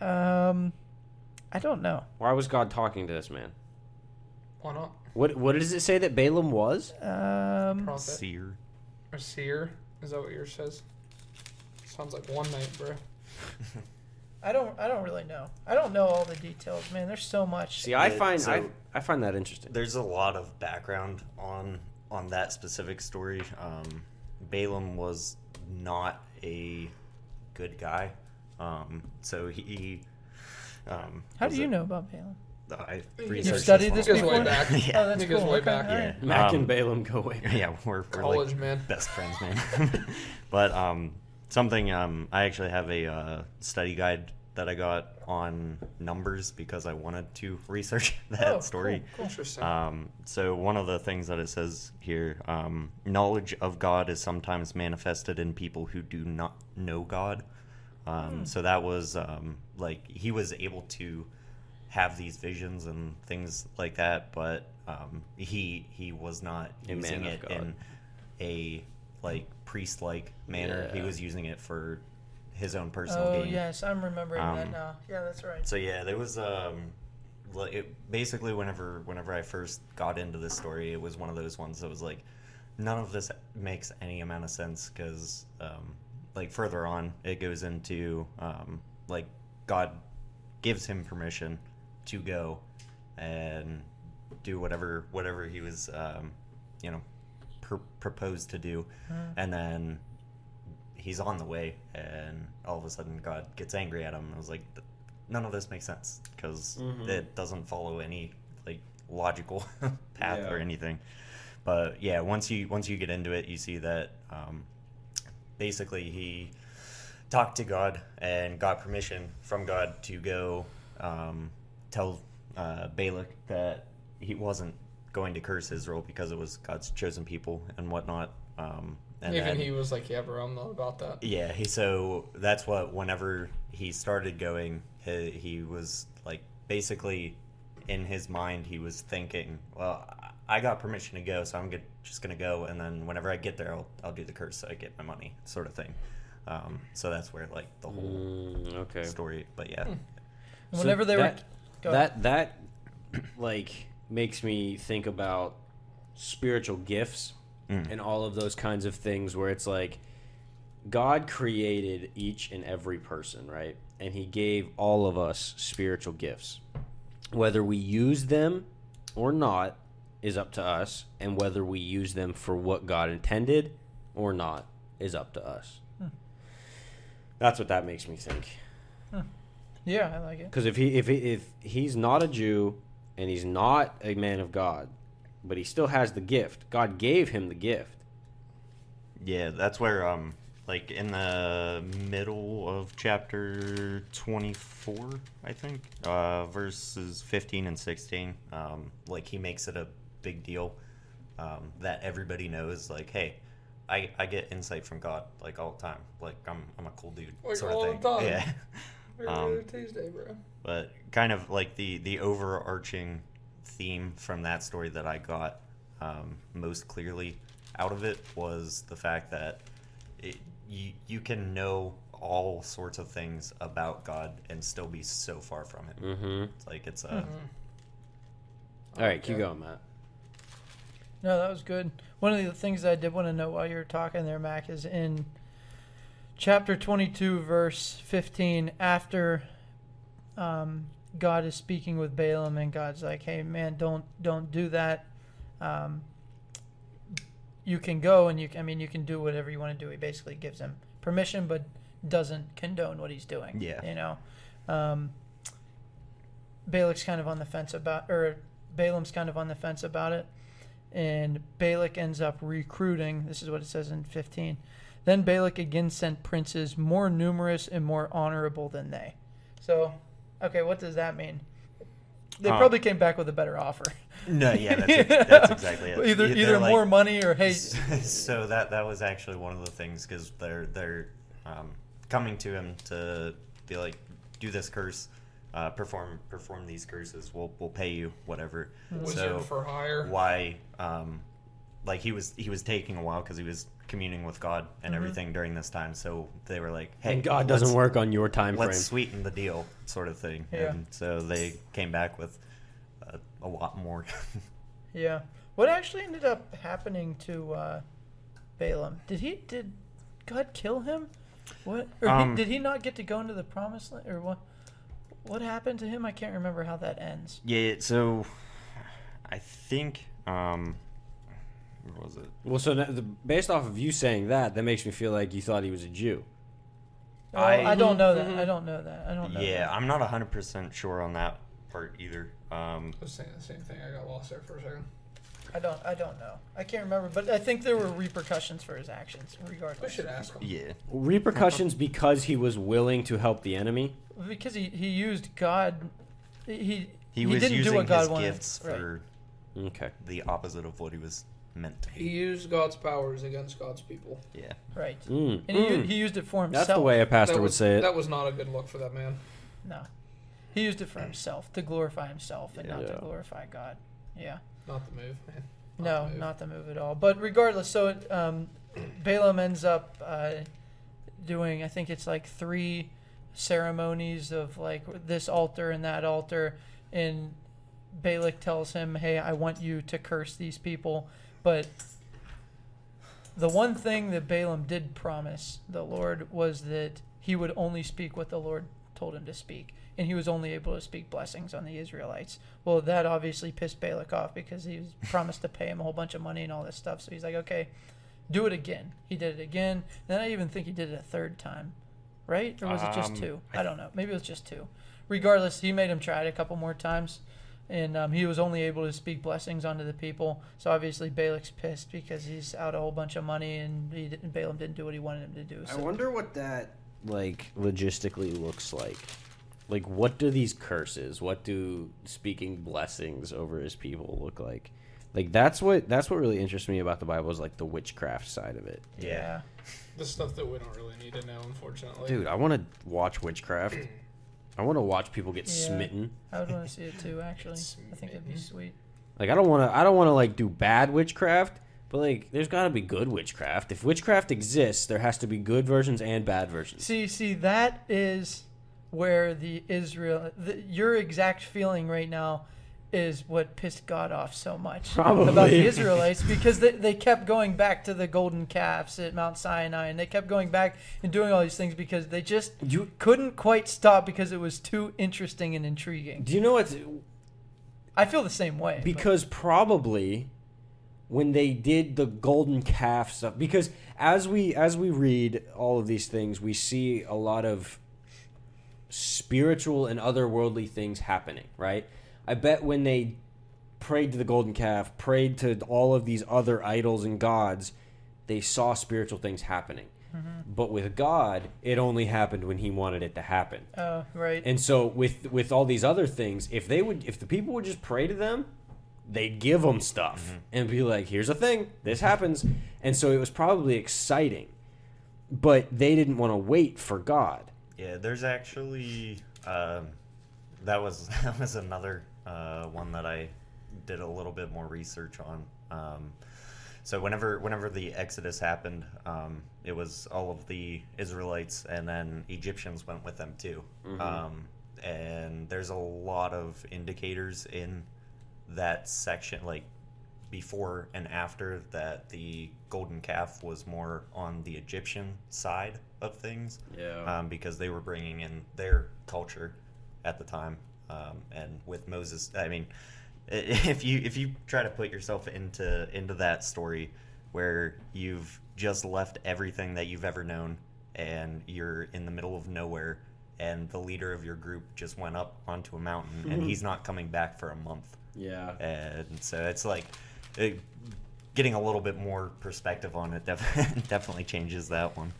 Um, I don't know. Why was God talking to this man? Why not? What what does it say that Balaam was? Um, Prophet Seer. or seer? Is that what yours says? Sounds like one night, bro. I don't. I don't really know. I don't know all the details, man. There's so much. See, I Yeah, find so- I, I find that interesting. There's a lot of background on on that specific story. Um, Balaam was not a good guy. Um, so he. Um, How was do you it- know about Balaam? I You've researched studied this this Goes way before? back. yeah. Oh, that's It goes cool. way Okay, back. all right. Yeah. Mac Um, and Balaam go way. back. yeah, we're, we're College like man. best friends, man. but um, something um, I actually have a uh, study guide that I got on numbers because I wanted to research that Oh, story. cool, Interesting. Um, so one of the things that it says here, um, knowledge of God is sometimes manifested in people who do not know God. Um, So that was um, like he was able to have these visions and things like that, but um, he he was not A using it God. in a like priest like manner. He was using it for his own personal Oh gain. yes, I'm remembering that Um, now. Yeah, that's right. So yeah, there was um, like it, basically whenever whenever I first got into this story, it was one of those ones that was like, none of this makes any amount of sense because um, like further on it goes into um, like God gives him permission to go and do whatever whatever he was um, you know pr- proposed to do, and then he's on the way, and all of a sudden God gets angry at him. I was like, none of this makes sense because it doesn't follow any like logical path or anything. But yeah, once you once you get into it, you see that um, basically he talked to God and got permission from God to go um, tell uh, Balak that he wasn't going to curse Israel because it was God's chosen people and whatnot. Um, and Even then- he was like, "Yeah, bro, I'm not about that." yeah, he so that's what whenever he started going, he, he was like basically in his mind he was thinking, well, I got permission to go, so I'm good, just gonna go, and then whenever I get there, I'll I'll do the curse so I get my money, sort of thing. Um, so that's where like the whole Mm, okay. story, but yeah, So Whenever they that, were, go ahead. that that like makes me think about spiritual gifts Mm. and all of those kinds of things where it's like God created each and every person, right? And he gave all of us spiritual gifts. Whether we use them or not is up to us, and whether we use them for what God intended or not is up to us. That's what that makes me think. Yeah, I like it. Because if he if he, if he's not a Jew and he's not a man of God, but he still has the gift, God gave him the gift. yeah, that's where um like in the middle of chapter 24 i think uh verses 15 and 16 um like he makes it a big deal um, that everybody knows. Like, hey, I, I get insight from God like all the time. Like I'm I'm a cool dude Like, sort all of the thing. time. Yeah. Every Um, Tuesday, bro. but kind of like the the overarching theme from that story that I got um, most clearly out of it was the fact that it, you you can know all sorts of things about God and still be so far from Him. Mm-hmm. It's like it's a Mm-hmm. All right, keep Okay. going, Matt. No, that was good. One of the things I did want to know while you were talking there, Mac, is in chapter 22, verse 15, after um, God is speaking with Balaam, and God's like, "Hey, man, don't don't do that. Um, you can go, and you can, I mean, you can do whatever you want to do." He basically gives him permission, but doesn't condone what he's doing. Yeah. you know. Um, Balak's kind of on the fence about, or Balaam's kind of on the fence about it and Balak ends up recruiting. This is what it says in 15. Then Balak again sent princes more numerous and more honorable than they. So, okay, what does that mean? They Huh. probably came back with a better offer. no, yeah, that's, that's exactly it. Either They're either like- more money or hey, so that that was actually one of the things because they're they're um, coming to him to be like, do this curse, uh, perform perform these curses. We'll we'll pay you whatever. Wizard So for hire. why, um, like he was he was taking a while because he was communing with God and everything during this time. So they were like, hey, and God doesn't work on your time frame. Let's sweeten the deal, sort of thing. Yeah. And so they came back with uh, a lot more. yeah. What actually ended up happening to uh, Balaam? Did he did God kill him? What or Um, he, did he not get to go into the promised land or what? What happened to him? I can't remember how that ends. yeah. So I think um, where was it? Well, so the, based off of you saying that, that makes me feel like you thought he was a Jew. Oh, I- I, don't know that. Mhm. I don't know that. I don't know. Yeah, that. I'm not 100% sure on that part either. Um, I was saying the same thing. I got lost there for a second. I don't. I don't know. I can't remember, but I think there were repercussions for his actions, regardless. We should ask him. yeah. Repercussions because he was willing to help the enemy. Because he, he used God. He He, was didn't using do what God his wanted. gifts Right. for Okay. the opposite of what he was meant He used God's powers against God's people. Yeah. right, Mm, and he, mm. he used it for himself. That's the way a pastor that would say it. That was not a good look for that man. No, he used it for himself to glorify himself and not to glorify God. Yeah. Not the move, man. Not no, the move. not the move at all. But regardless, so it, um, Balaam ends up uh, doing, I think it's like three ceremonies of like this altar and that altar, and Balak tells him, "Hey, I want you to curse these people," but the one thing that Balaam did promise the Lord was that he would only speak what the Lord told him to speak, and he was only able to speak blessings on the Israelites. Well, that obviously pissed Balak off because he was promised to pay him a whole bunch of money and all this stuff. So he's like, okay, do it again. He did it again. Then I even think he did it a third time, right? Or was it just Um, two? I don't know. Maybe it was just two. Regardless, he made him try it a couple more times. And um, he was only able to speak blessings onto the people. So obviously Balak's pissed because he's out a whole bunch of money and he didn't, Balaam didn't do what he wanted him to do. So. I wonder what that like logistically looks like. Like, what do these curses? What do speaking blessings over his people look like? Like that's what that's what really interests me about the Bible is like the witchcraft side of it. Yeah. The stuff that we don't really need to know, unfortunately. Dude, I want to watch witchcraft. I want to watch people get Yeah. smitten. I would want to see it too. Actually, I think it'd be sweet. Like I don't want to I don't want to like do bad witchcraft, but like there's got to be good witchcraft. If witchcraft exists, there has to be good versions and bad versions. See, see, that is where the Israel, the, your exact feeling right now, is what pissed God off so much about the Israelites because they, they kept going back to the golden calves at Mount Sinai and they kept going back and doing all these things because they just You couldn't quite stop because it was too interesting and intriguing. do you know what's I feel the same way. but- because probably when they did the golden calf stuff because as we as we read all of these things we see a lot of spiritual and otherworldly things happening right i bet when they prayed to the golden calf prayed to all of these other idols and gods they saw spiritual things happening but with god it only happened when he wanted it to happen oh, right. and so with with all these other things, if they would if the people would just pray to them, they'd give them stuff and be like, "Here's a thing. This happens," and so it was probably exciting, but they didn't want to wait for God. Yeah, there's actually um, that was that was another uh, one that I did a little bit more research on. Um, so whenever whenever the Exodus happened, um, it was all of the Israelites and then Egyptians went with them too. Um, and there's a lot of indicators in that section, like before and after that the golden calf was more on the Egyptian side of things Yeah. um, because they were bringing in their culture at the time. Um, and with Moses, I mean, if you if you try to put yourself into into that story where you've just left everything that you've ever known and you're in the middle of nowhere and the leader of your group just went up onto a mountain and he's not coming back for a month yeah. and so it's like it, getting a little bit more perspective on it def- definitely changes that one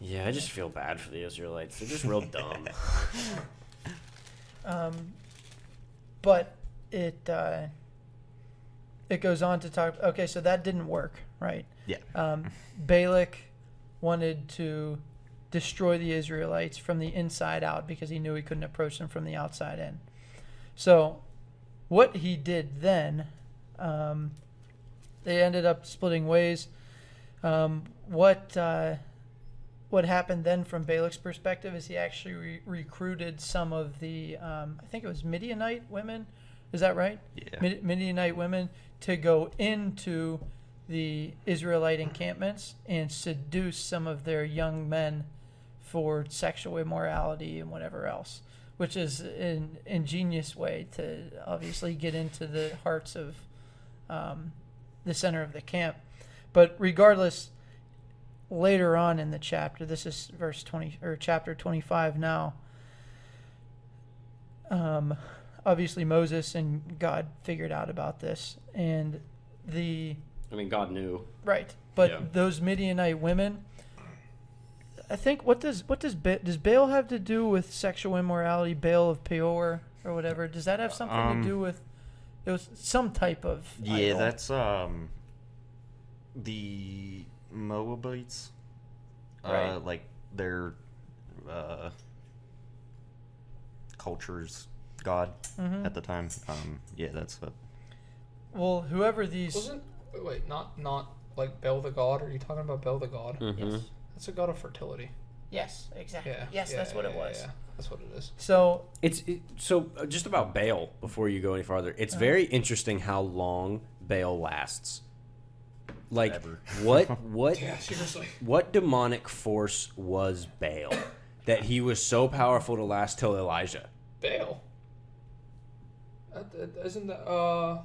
Yeah, I just feel bad for the Israelites. They're just real dumb. Um, but it uh, it goes on to talk. Okay, so that didn't work, right? yeah Um, Balak wanted to destroy the Israelites from the inside out because he knew he couldn't approach them from the outside in. So, what he did then, um, they ended up splitting ways. Um, what uh, what happened then, from Balak's perspective, is he actually re- recruited some of the, um, I think it was Midianite women. Is that right? yeah Mid- Midianite women to go into the Israelite encampments and seduce some of their young men for sexual immorality and whatever else, which is an ingenious way to obviously get into the hearts of um, the center of the camp. But regardless, later on in the chapter, this is verse 20 or chapter 25 now. Um, obviously Moses and God figured out about this, and the I mean, God knew. right, but Yeah. those Midianite women. I think what does what does ba- does Baal have to do with sexual immorality? Baal of Peor or whatever. Does that have something Um, to do with? It was some type of. Yeah, idol. that's um the Moabites. Uh, Right. like their uh, culture's god Mhm. at the time. Um, yeah, that's what. well, whoever these. Wasn't wait, wait, not not like Bel the god? Are you talking about Bel the god? Mm-hmm. Yes. That's a god of fertility. Yes, exactly. Yeah. Yes, yeah, that's what it was. yeah. That's what it is. So It's it, so uh, just about Baal before you go any farther. It's very interesting how long Baal lasts. Like Forever. what what Yeah, what demonic force was Baal that he was so powerful to last till Elijah? Baal. Isn't that uh,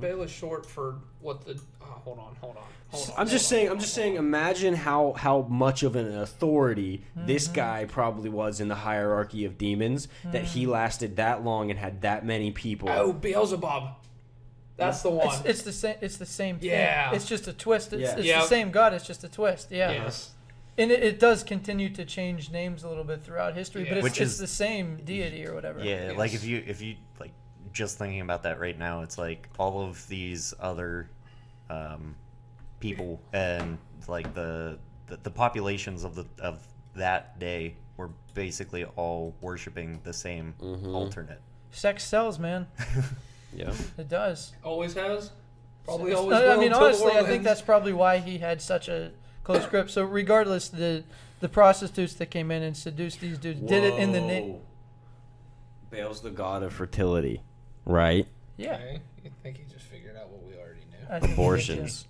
Baal is short for what the? Oh, hold on, hold on, hold on. I'm just hold on, saying. I'm just saying. Imagine how how much of an authority this mm-hmm. guy probably was in the hierarchy of demons that he mm-hmm. lasted that long and had that many people. Oh, Beelzebub. That's the one. it's, it's the same. It's the same thing. Yeah. It's just a twist. It's, Yeah. it's Yep. the same God. It's just a twist. Yeah. Yes. And it, it does continue to change names a little bit throughout history, but Yeah. it's, Which it's is- the same deity or whatever. Yeah, like if you if you like just thinking about that right now, it's like all of these other um, people and like the, the the populations of the of that day were basically all worshiping the same alternate. Sex sells, man. Yeah. It does. Always has. Probably I- always. I, will mean, until the honestly, world I think that's probably why he had such a close grip. So, regardless, the the prostitutes that came in and seduced these dudes did it in the name. Whoa. Baal's the god of fertility, right? Yeah, Okay. You think he just figured out what we already knew? I think he did, Abortions.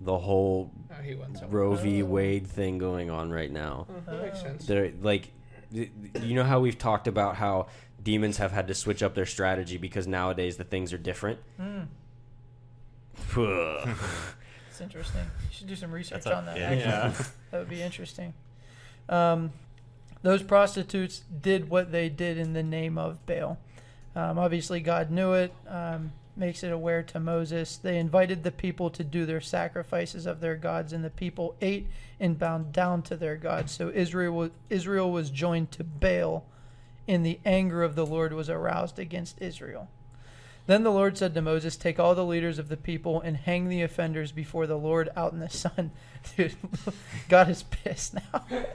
The whole Oh, he went somewhere. Roe v. Uh-huh. Wade thing going on right now. Oh, that makes sense. They're like, th- you know how we've talked about how demons have had to switch up their strategy because nowadays the things are different. yeah. yeah. Mm, it's interesting. You should do some research a- on that. yeah. Actually. That would be interesting. Um, those prostitutes did what they did in the name of Baal. Um, obviously, God knew it, um, makes it aware to Moses. They invited the people to do their sacrifices of their gods, and the people ate and bowed down to their gods. So Israel was, Israel was joined to Baal, and the anger of the Lord was aroused against Israel. Then the Lord said to Moses, Take all the leaders of the people and hang the offenders before the Lord out in the sun. Dude, God is pissed now.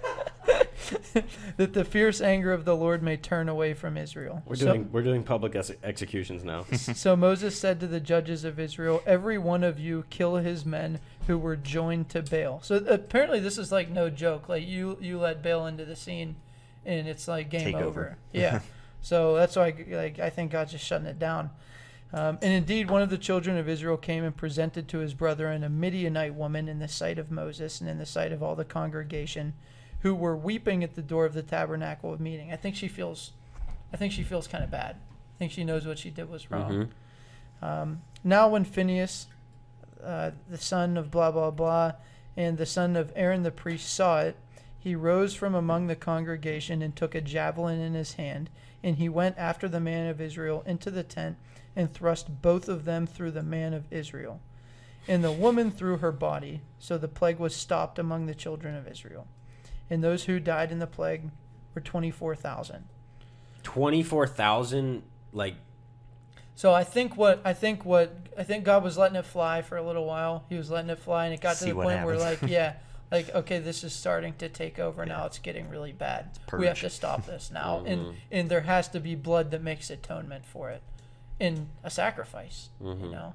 that the fierce anger of the Lord may turn away from Israel. We're So- doing we're doing public ex- executions now. so Moses said to the judges of Israel, Every one of you kill his men who were joined to Baal. So apparently this is like no joke. Like you you let Baal into the scene and it's like game over. over. Yeah. so that's why like I think God's just shutting it down. Um, and indeed, one of the children of Israel came and presented to his brethren a Midianite woman in the sight of Moses and in the sight of all the congregation, who were weeping at the door of the tabernacle of meeting. I think she feels, I think she feels kind of bad. I think she knows what she did was wrong. Um, now, when Phinehas, uh, the son of blah blah blah, and the son of Aaron the priest saw it, he rose from among the congregation and took a javelin in his hand, and he went after the man of Israel into the tent and thrust both of them through the man of Israel, and the woman through her body. So the plague was stopped among the children of Israel, and those who died in the plague were twenty four thousand. Twenty four thousand like So I think what I think what I think God was letting it fly for a little while. He was letting it fly, and it got See to the point where, like, yeah, like okay, this is starting to take over now. It's getting really bad. We have to stop this now, and mm-hmm. and there has to be blood that makes atonement for it, in a sacrifice. You know,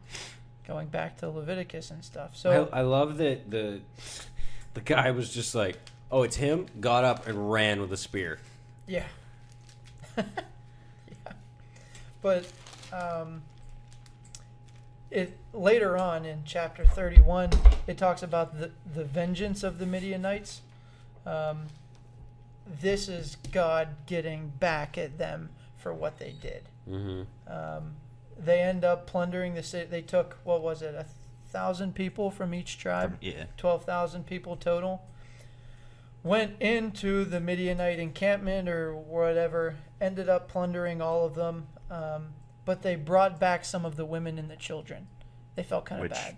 going back to Leviticus and stuff. So I, I love that the the guy was just like, oh, it's him. Got up and ran with a spear. Yeah. yeah. But um, it later on in chapter 31, it talks about the, the vengeance of the Midianites. Um, this is God getting back at them for what they did. Mm-hmm. Um, they end up plundering the city. They took, what was it, a thousand people from each tribe? Yeah. 12,000 people total, went into the Midianite encampment or whatever, ended up plundering all of them, um, but they brought back some of the women and the children. They felt kind of Which- bad.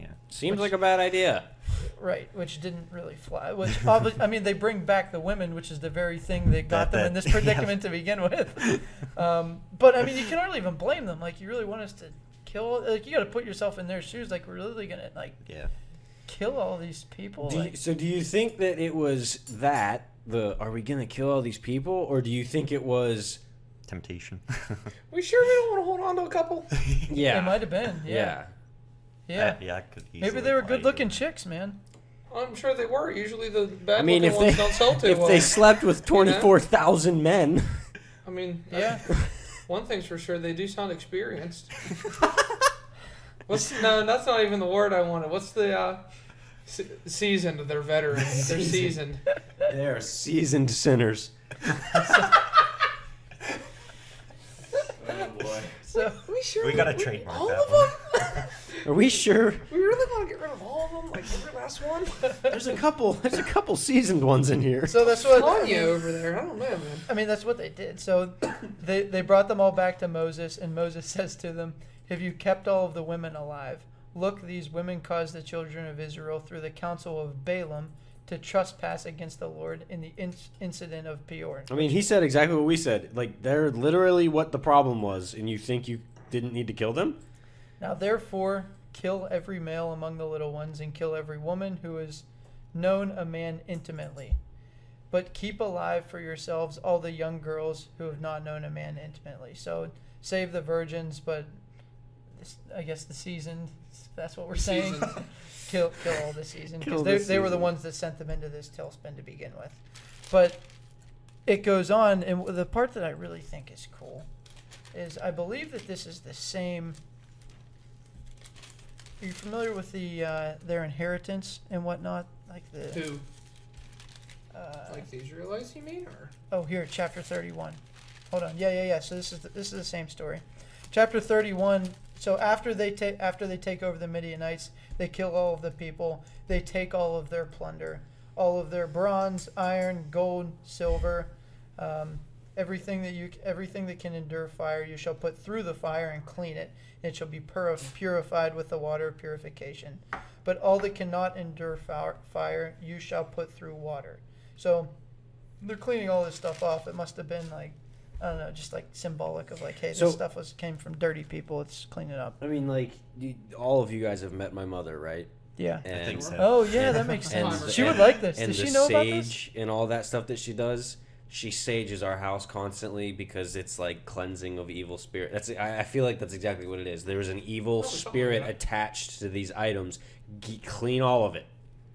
Yeah. Seems Which- like a bad idea. Right, which didn't really fly. Which obvi- I mean, they bring back the women, which is the very thing that got That- them in this predicament to begin with. Um, but I mean, you can hardly even blame them. Like, you really want us to kill? Like, you got to put yourself in their shoes. Like, we're really gonna like Yeah. kill all these people. Do you, so do you think that it was that the are we gonna kill all these people, or do you think it was Temptation. We sure we don't want to hold on to a couple? yeah it might have been. Yeah, yeah. Yeah. yeah. I could Maybe they were good-looking you. chicks, man. I'm sure they were. Usually the bad I mean, if looking they ones don't sell too if well. they slept with twenty four thousand men, I mean, Yeah. One thing's for sure, they do sound experienced. What's no? That's not even the word I wanted. What's the uh, se- seasoned? They're veterans. They're seasoned. they are seasoned sinners. oh boy. So We sure We gotta trademark all that of one. them. Are we sure? We really want to get rid of all of them, like every last one. There's a couple. There's a couple seasoned ones in here. so that's what Tanya over there. I don't know, man. I mean, that's what they did. So they they brought them all back to Moses, and Moses says to them, "Have you kept all of the women alive? Look, these women caused the children of Israel through the counsel of Balaam to trespass against the Lord in the in- incident of Peor." I mean, he said exactly what we said. Like they're literally what the problem was, and you think you didn't need to kill them? Now, therefore, kill every male among the little ones, and kill every woman who has known a man intimately. But keep alive for yourselves all the young girls who have not known a man intimately. So save the virgins, but I guess the seasoned. That's what we're saying. Seasoned. kill, kill all the seasoned because they, the they were the ones that sent them into this tailspin to begin with. But it goes on, and the part that I really think is cool is I believe that this is the same. Are you familiar with the uh, their inheritance and whatnot, like the Who? uh, Like the Israelites, you mean, or? Oh, here, chapter 31. Hold on. Yeah, yeah, yeah. So this is the, this is the same story. Chapter 31. So after they take after they take over the Midianites, they kill all of the people. They take all of their plunder, all of their bronze, iron, gold, silver, um, everything that you everything that can endure fire. You shall put through the fire and clean it. It shall be pur- purified with the water of purification. But all that cannot endure fire, you shall put through water. So they're cleaning all this stuff off. It must have been like I don't know, just like symbolic of like, hey, this So- stuff was came from dirty people. Let's clean it up. I mean, like you, all of you guys have met my mother, right? Yeah. And, think so. Oh yeah, that makes and sense. the- she would like this. And Does the she know about this? sage and all that stuff that she does. She sages our house constantly because it's like cleansing of evil spirit. That's I, I feel like that's exactly what it is. There is an evil Probably something spirit that. attached to these items. Ge- clean all of it.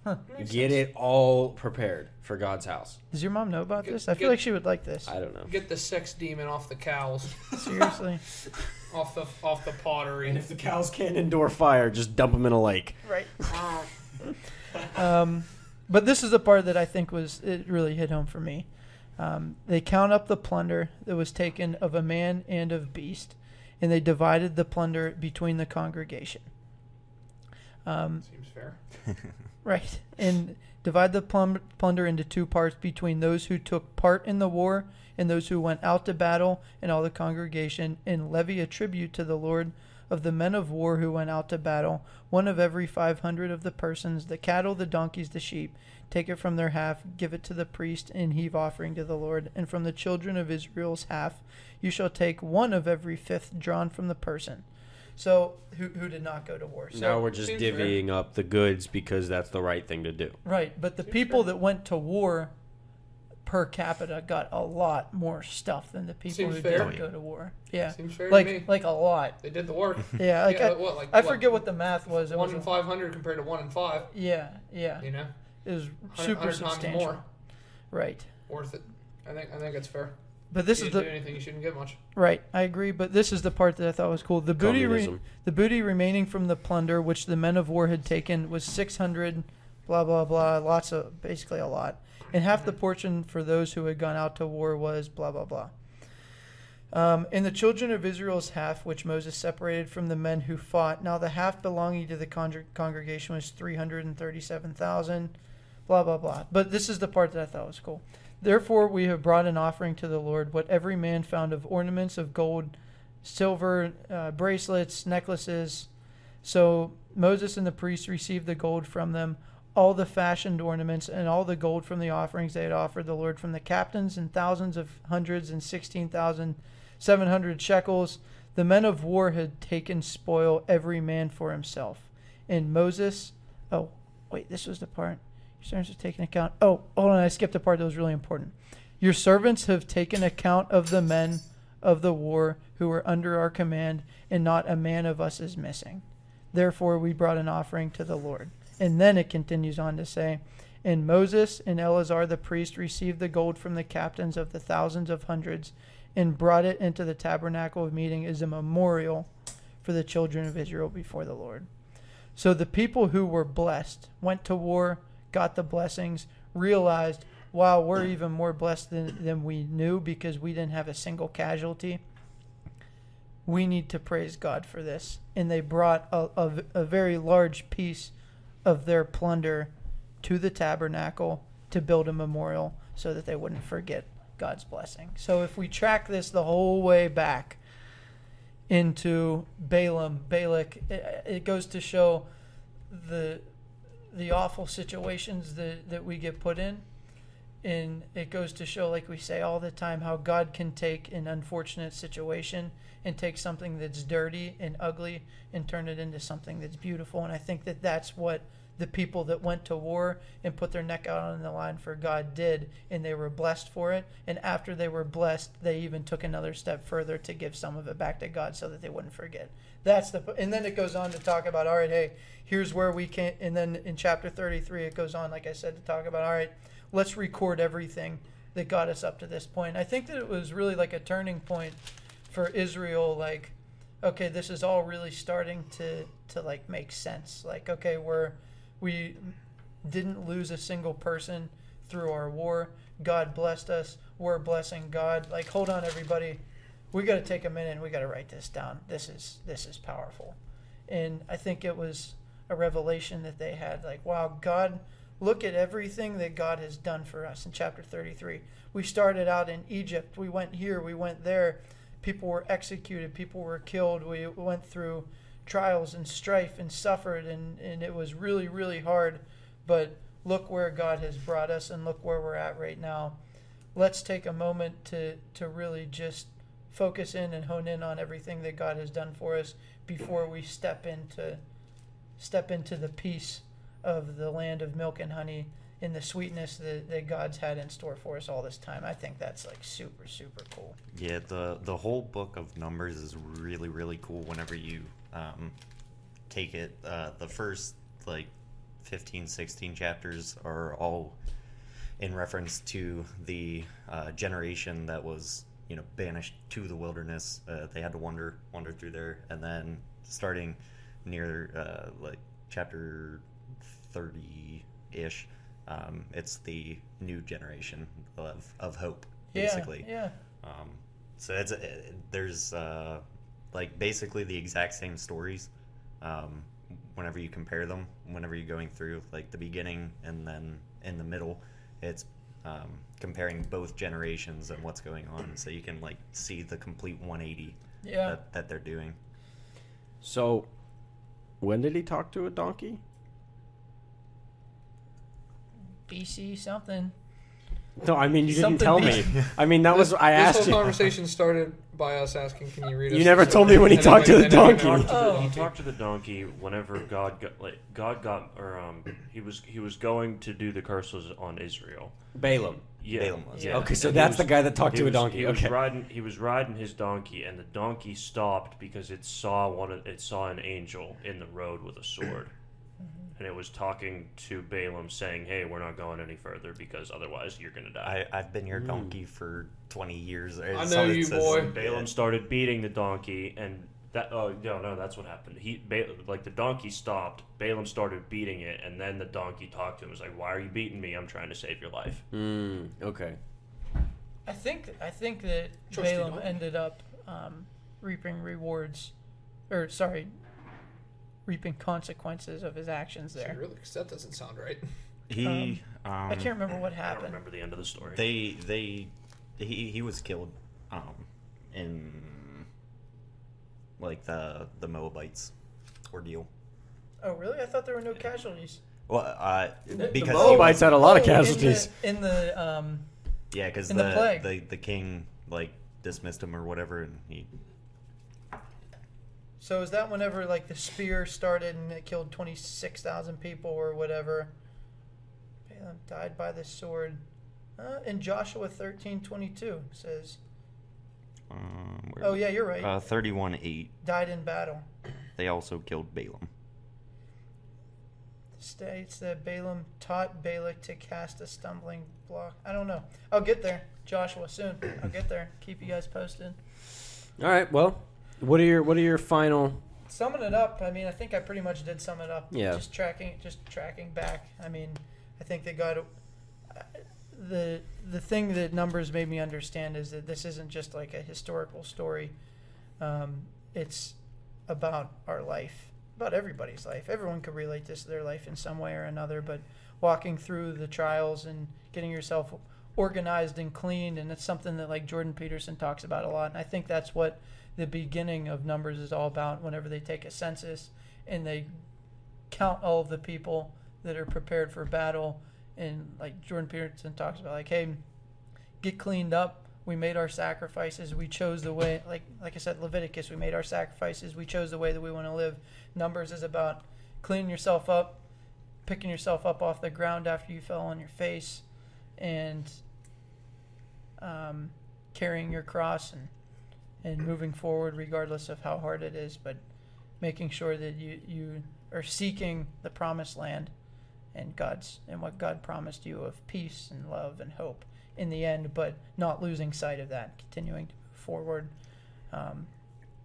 Makes Get sense. it all prepared for God's house. Does your mom know about Get- this? I feel get- like she would like this. I don't know. Get the sex demon off the cows, Seriously. off the off the pottery. And if the cows can't endure fire, just dump them in a lake. right. Um, but this is the part that I think was it really hit home for me. Um, they count up the plunder that was taken of a man and of beast, and they divided the plunder between the congregation. Um, Seems fair. Right. And divide the plum- plunder into two parts between those who took part in the war and those who went out to battle and all the congregation, and levy a tribute to the Lord of the men of war who went out to battle, one of every five hundred of the persons, the cattle, the donkeys, the sheep. Take it from their half, give it to the priest, and heave offering to the Lord. And from the children of Israel's half, you shall take one of every fifth drawn from the person. So, who, who did not go to war? So, now we're just seems fair. divvying up the goods because that's the right thing to do. Right, but the Seems people fair. that went to war per capita got a lot more stuff than the people Seems who fair. didn't go to war. Yeah, Seems fair to me. like like a lot. They did the work. Yeah, like yeah, I, what, like I what, forget what the math was. It one was in five hundred compared to one in five. Yeah, yeah, You know, it was Hundred- super substantial. more Right, worth it. I think I think it's fair. But this you is the do anything. You shouldn't get much. right. I agree, but this is the part that I thought was cool. The booty, re- the booty remaining from the plunder which the men of war had taken was six hundred, blah blah blah. Lots of basically a lot, and half the portion for those who had gone out to war was blah blah blah. Um, and the children of Israel's half, which Moses separated from the men who fought, now the half belonging to the con- congregation was 337,000, blah, blah, blah. But this is the part that I thought was cool. Therefore, we have brought an offering to the Lord, what every man found of ornaments of gold, silver, uh, bracelets, necklaces. So Moses and the priests received the gold from them, all the fashioned ornaments, and all the gold from the offerings they had offered the Lord from the captains and thousands of hundreds and sixteen thousand seven hundred shekels. The men of war had taken spoil, every man for himself. And Moses, oh, wait, this was the part. Servants have taken account. Oh, hold on, I skipped a part that was really important. Your servants have taken account of the men of the war who were under our command, and not a man of us is missing. Therefore, we brought an offering to the Lord. And then it continues on to say, And Moses and Eleazar the priest received the gold from the captains of the thousands of hundreds and brought it into the tabernacle of meeting as a memorial for the children of Israel before the Lord. So the people who were blessed went to war, got the blessings, realized, wow, we're even more blessed than, than we knew because we didn't have a single casualty. We need to praise God for this. And they brought a, a, a very large piece of their plunder to the tabernacle to build a memorial so that they wouldn't forget God's blessing. So if we track this the whole way back into Balaam, Balak, it, it goes to show the the awful situations that, that we get put in. And it goes to show, like we say all the time, how God can take an unfortunate situation and take something that's dirty and ugly and turn it into something that's beautiful. And I think that that's what the people that went to war and put their neck out on the line for God did, and they were blessed for it. And after they were blessed, they even took another step further to give some of it back to God so that they wouldn't forget. That's the, and then it goes on to talk about, all right, hey, here's where we can, and then in chapter 33, it goes on, like I said, to talk about, all right, let's record everything that got us up to this point. I think that it was really like a turning point for Israel, like, okay, this is all really starting to, to like make sense. Like, okay, we're, we didn't lose a single person through our war. God blessed us. We're blessing God. Like, hold on, everybody. We got to take a minute and we got to write this down. This is this is powerful, and I think it was a revelation that they had. Like, wow, God, look at everything that God has done for us in chapter 33. We started out in Egypt. We went here. We went there. People were executed. People were killed. We went through trials and strife and suffered and, and it was really really hard but look where god has brought us and look where we're at right now let's take a moment to to really just focus in and hone in on everything that God has done for us before we step into step into the peace of the land of milk and honey in the sweetness that, that God's had in store for us all this time. I think that's like super, super cool. Yeah, the the whole book of Numbers is really really cool. Whenever you um, take it, uh, the first like 15, 16 chapters are all in reference to the uh, generation that was you know banished to the wilderness. Uh, they had to wander wander through there, and then starting near uh, like chapter thirty ish. Um, it's the new generation of, of hope, basically. Yeah, Um, so it's uh, there's uh, like basically the exact same stories. Um, whenever you compare them, whenever you're going through like the beginning and then in the middle, it's um, comparing both generations and what's going on, so you can like see the complete 180 yeah, yeah. that, that they're doing. So, when did he talk to a donkey? BC something. No, I mean you didn't Something tell be- me. I mean that was I this asked whole you. conversation started by us asking, "Can you read?" You us never this told me when he And talked to the and then we donkey. talked to the Oh. He donkey. talked to the donkey whenever God got like God got or um he was he was going to do the curses on Israel. Balaam. Yeah. Balaam was, yeah. Okay, so And he that's the guy that talked he to a was- donkey. He was Okay. riding he was riding his donkey and the donkey stopped because it saw one of, it saw an angel in the road with a sword. Mm-hmm. And it was talking to Balaam saying, "Hey, we're not going any further because otherwise you're going to die." I, I've been your donkey for 20 years. or I know it you, says- boy. Balaam started beating the donkey, and that oh no no that's what happened. He ba- like the donkey stopped. Balaam started beating it, and then the donkey talked to him. Was like, "Why are you beating me? I'm trying to save your life." Mm, okay. I think I think that Trusty Balaam donkey. ended up um, reaping rewards, or sorry, reaping consequences of his actions See, there. really, 'cause that doesn't sound right. He, um, I can't remember what happened. I don't remember the end of the story. They they he he was killed um in like the the Moabites ordeal. Oh, really? I thought there were no casualties. Well, uh, because the he Moabites was- had a lot of Oh, in the- casualties. in the, um. yeah, because the the the the king like dismissed him or whatever, and he So is that whenever like the spear started and it killed twenty six thousand people or whatever? Balaam died by the sword. Uh, in Joshua thirteen twenty two says, um, "Oh yeah, you're right. uh, thirty one eight. died in battle." They also killed Balaam. states that Balaam taught Balak to cast a stumbling block. I don't know. I'll get there. Joshua soon. I'll get there. Keep you guys posted. All right. Well, what are your what are your final? Summing it up, I mean, I think I pretty much did sum it up. Yeah. Just tracking, just tracking back. I mean, I think that God, uh, the the thing that numbers made me understand is that this isn't just like a historical story. Um, it's about our life, about everybody's life. Everyone could relate this to their life in some way or another. But walking through the trials and getting yourself organized and cleaned, and it's something that like Jordan Peterson talks about a lot. And I think that's what the beginning of numbers is all about. Whenever they take a census and they count all of the people that are prepared for battle, and like Jordan Peterson talks about, like, hey, get cleaned up. We made our sacrifices. We chose the way, like like I said, Leviticus. We made our sacrifices. We chose the way that we want to live. Numbers is about cleaning yourself up, picking yourself up off the ground after you fell on your face, and um, carrying your cross and and moving forward regardless of how hard it is, but making sure that you you are seeking the promised land and God's and what God promised you of peace and love and hope in the end, but not losing sight of that, continuing to move forward um,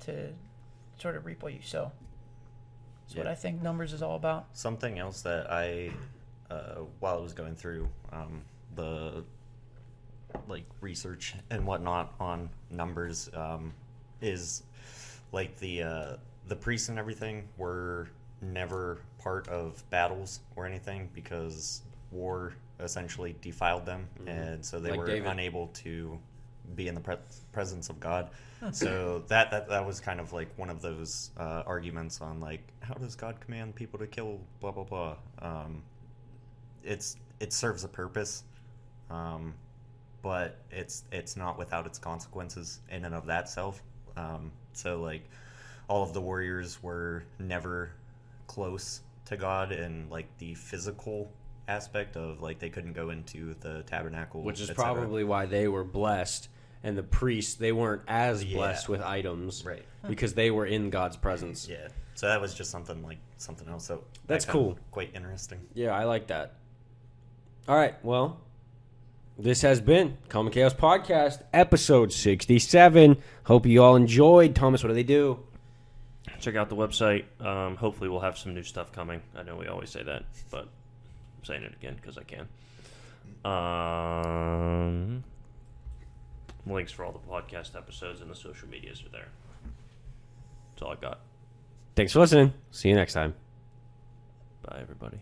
to sort of reap what you sow. That's what I think numbers is all about. Something else that I, uh, while I was going through um, the like research and whatnot on numbers, um, is like the uh, the priests and everything were never part of battles or anything because war essentially defiled them, and so they Like were David. unable to be in the pre- presence of God. so that, that that was kind of like one of those uh, arguments on like how does God command people to kill blah blah blah. Um, it's it serves a purpose, um, but it's it's not without its consequences in and of that self. Um, so like all of the warriors were never close to God in like the physical aspect of like they couldn't go into the tabernacle, which is probably why they were blessed, and the priests they weren't as Yeah. blessed with items, Right. Because they were in God's presence. yeah. So that was just something like something else. So That's I found cool. quite interesting. Yeah, I like that. All right, well, this has been Calm in Chaos Podcast, episode 67. Hope you all enjoyed. Thomas, what do they do? Check out the website. Um, hopefully, we'll have some new stuff coming. I know we always say that, but I'm saying it again because I can. Um, links for all the podcast episodes and the social medias are there. That's all I got. Thanks for listening. See you next time. Bye, everybody.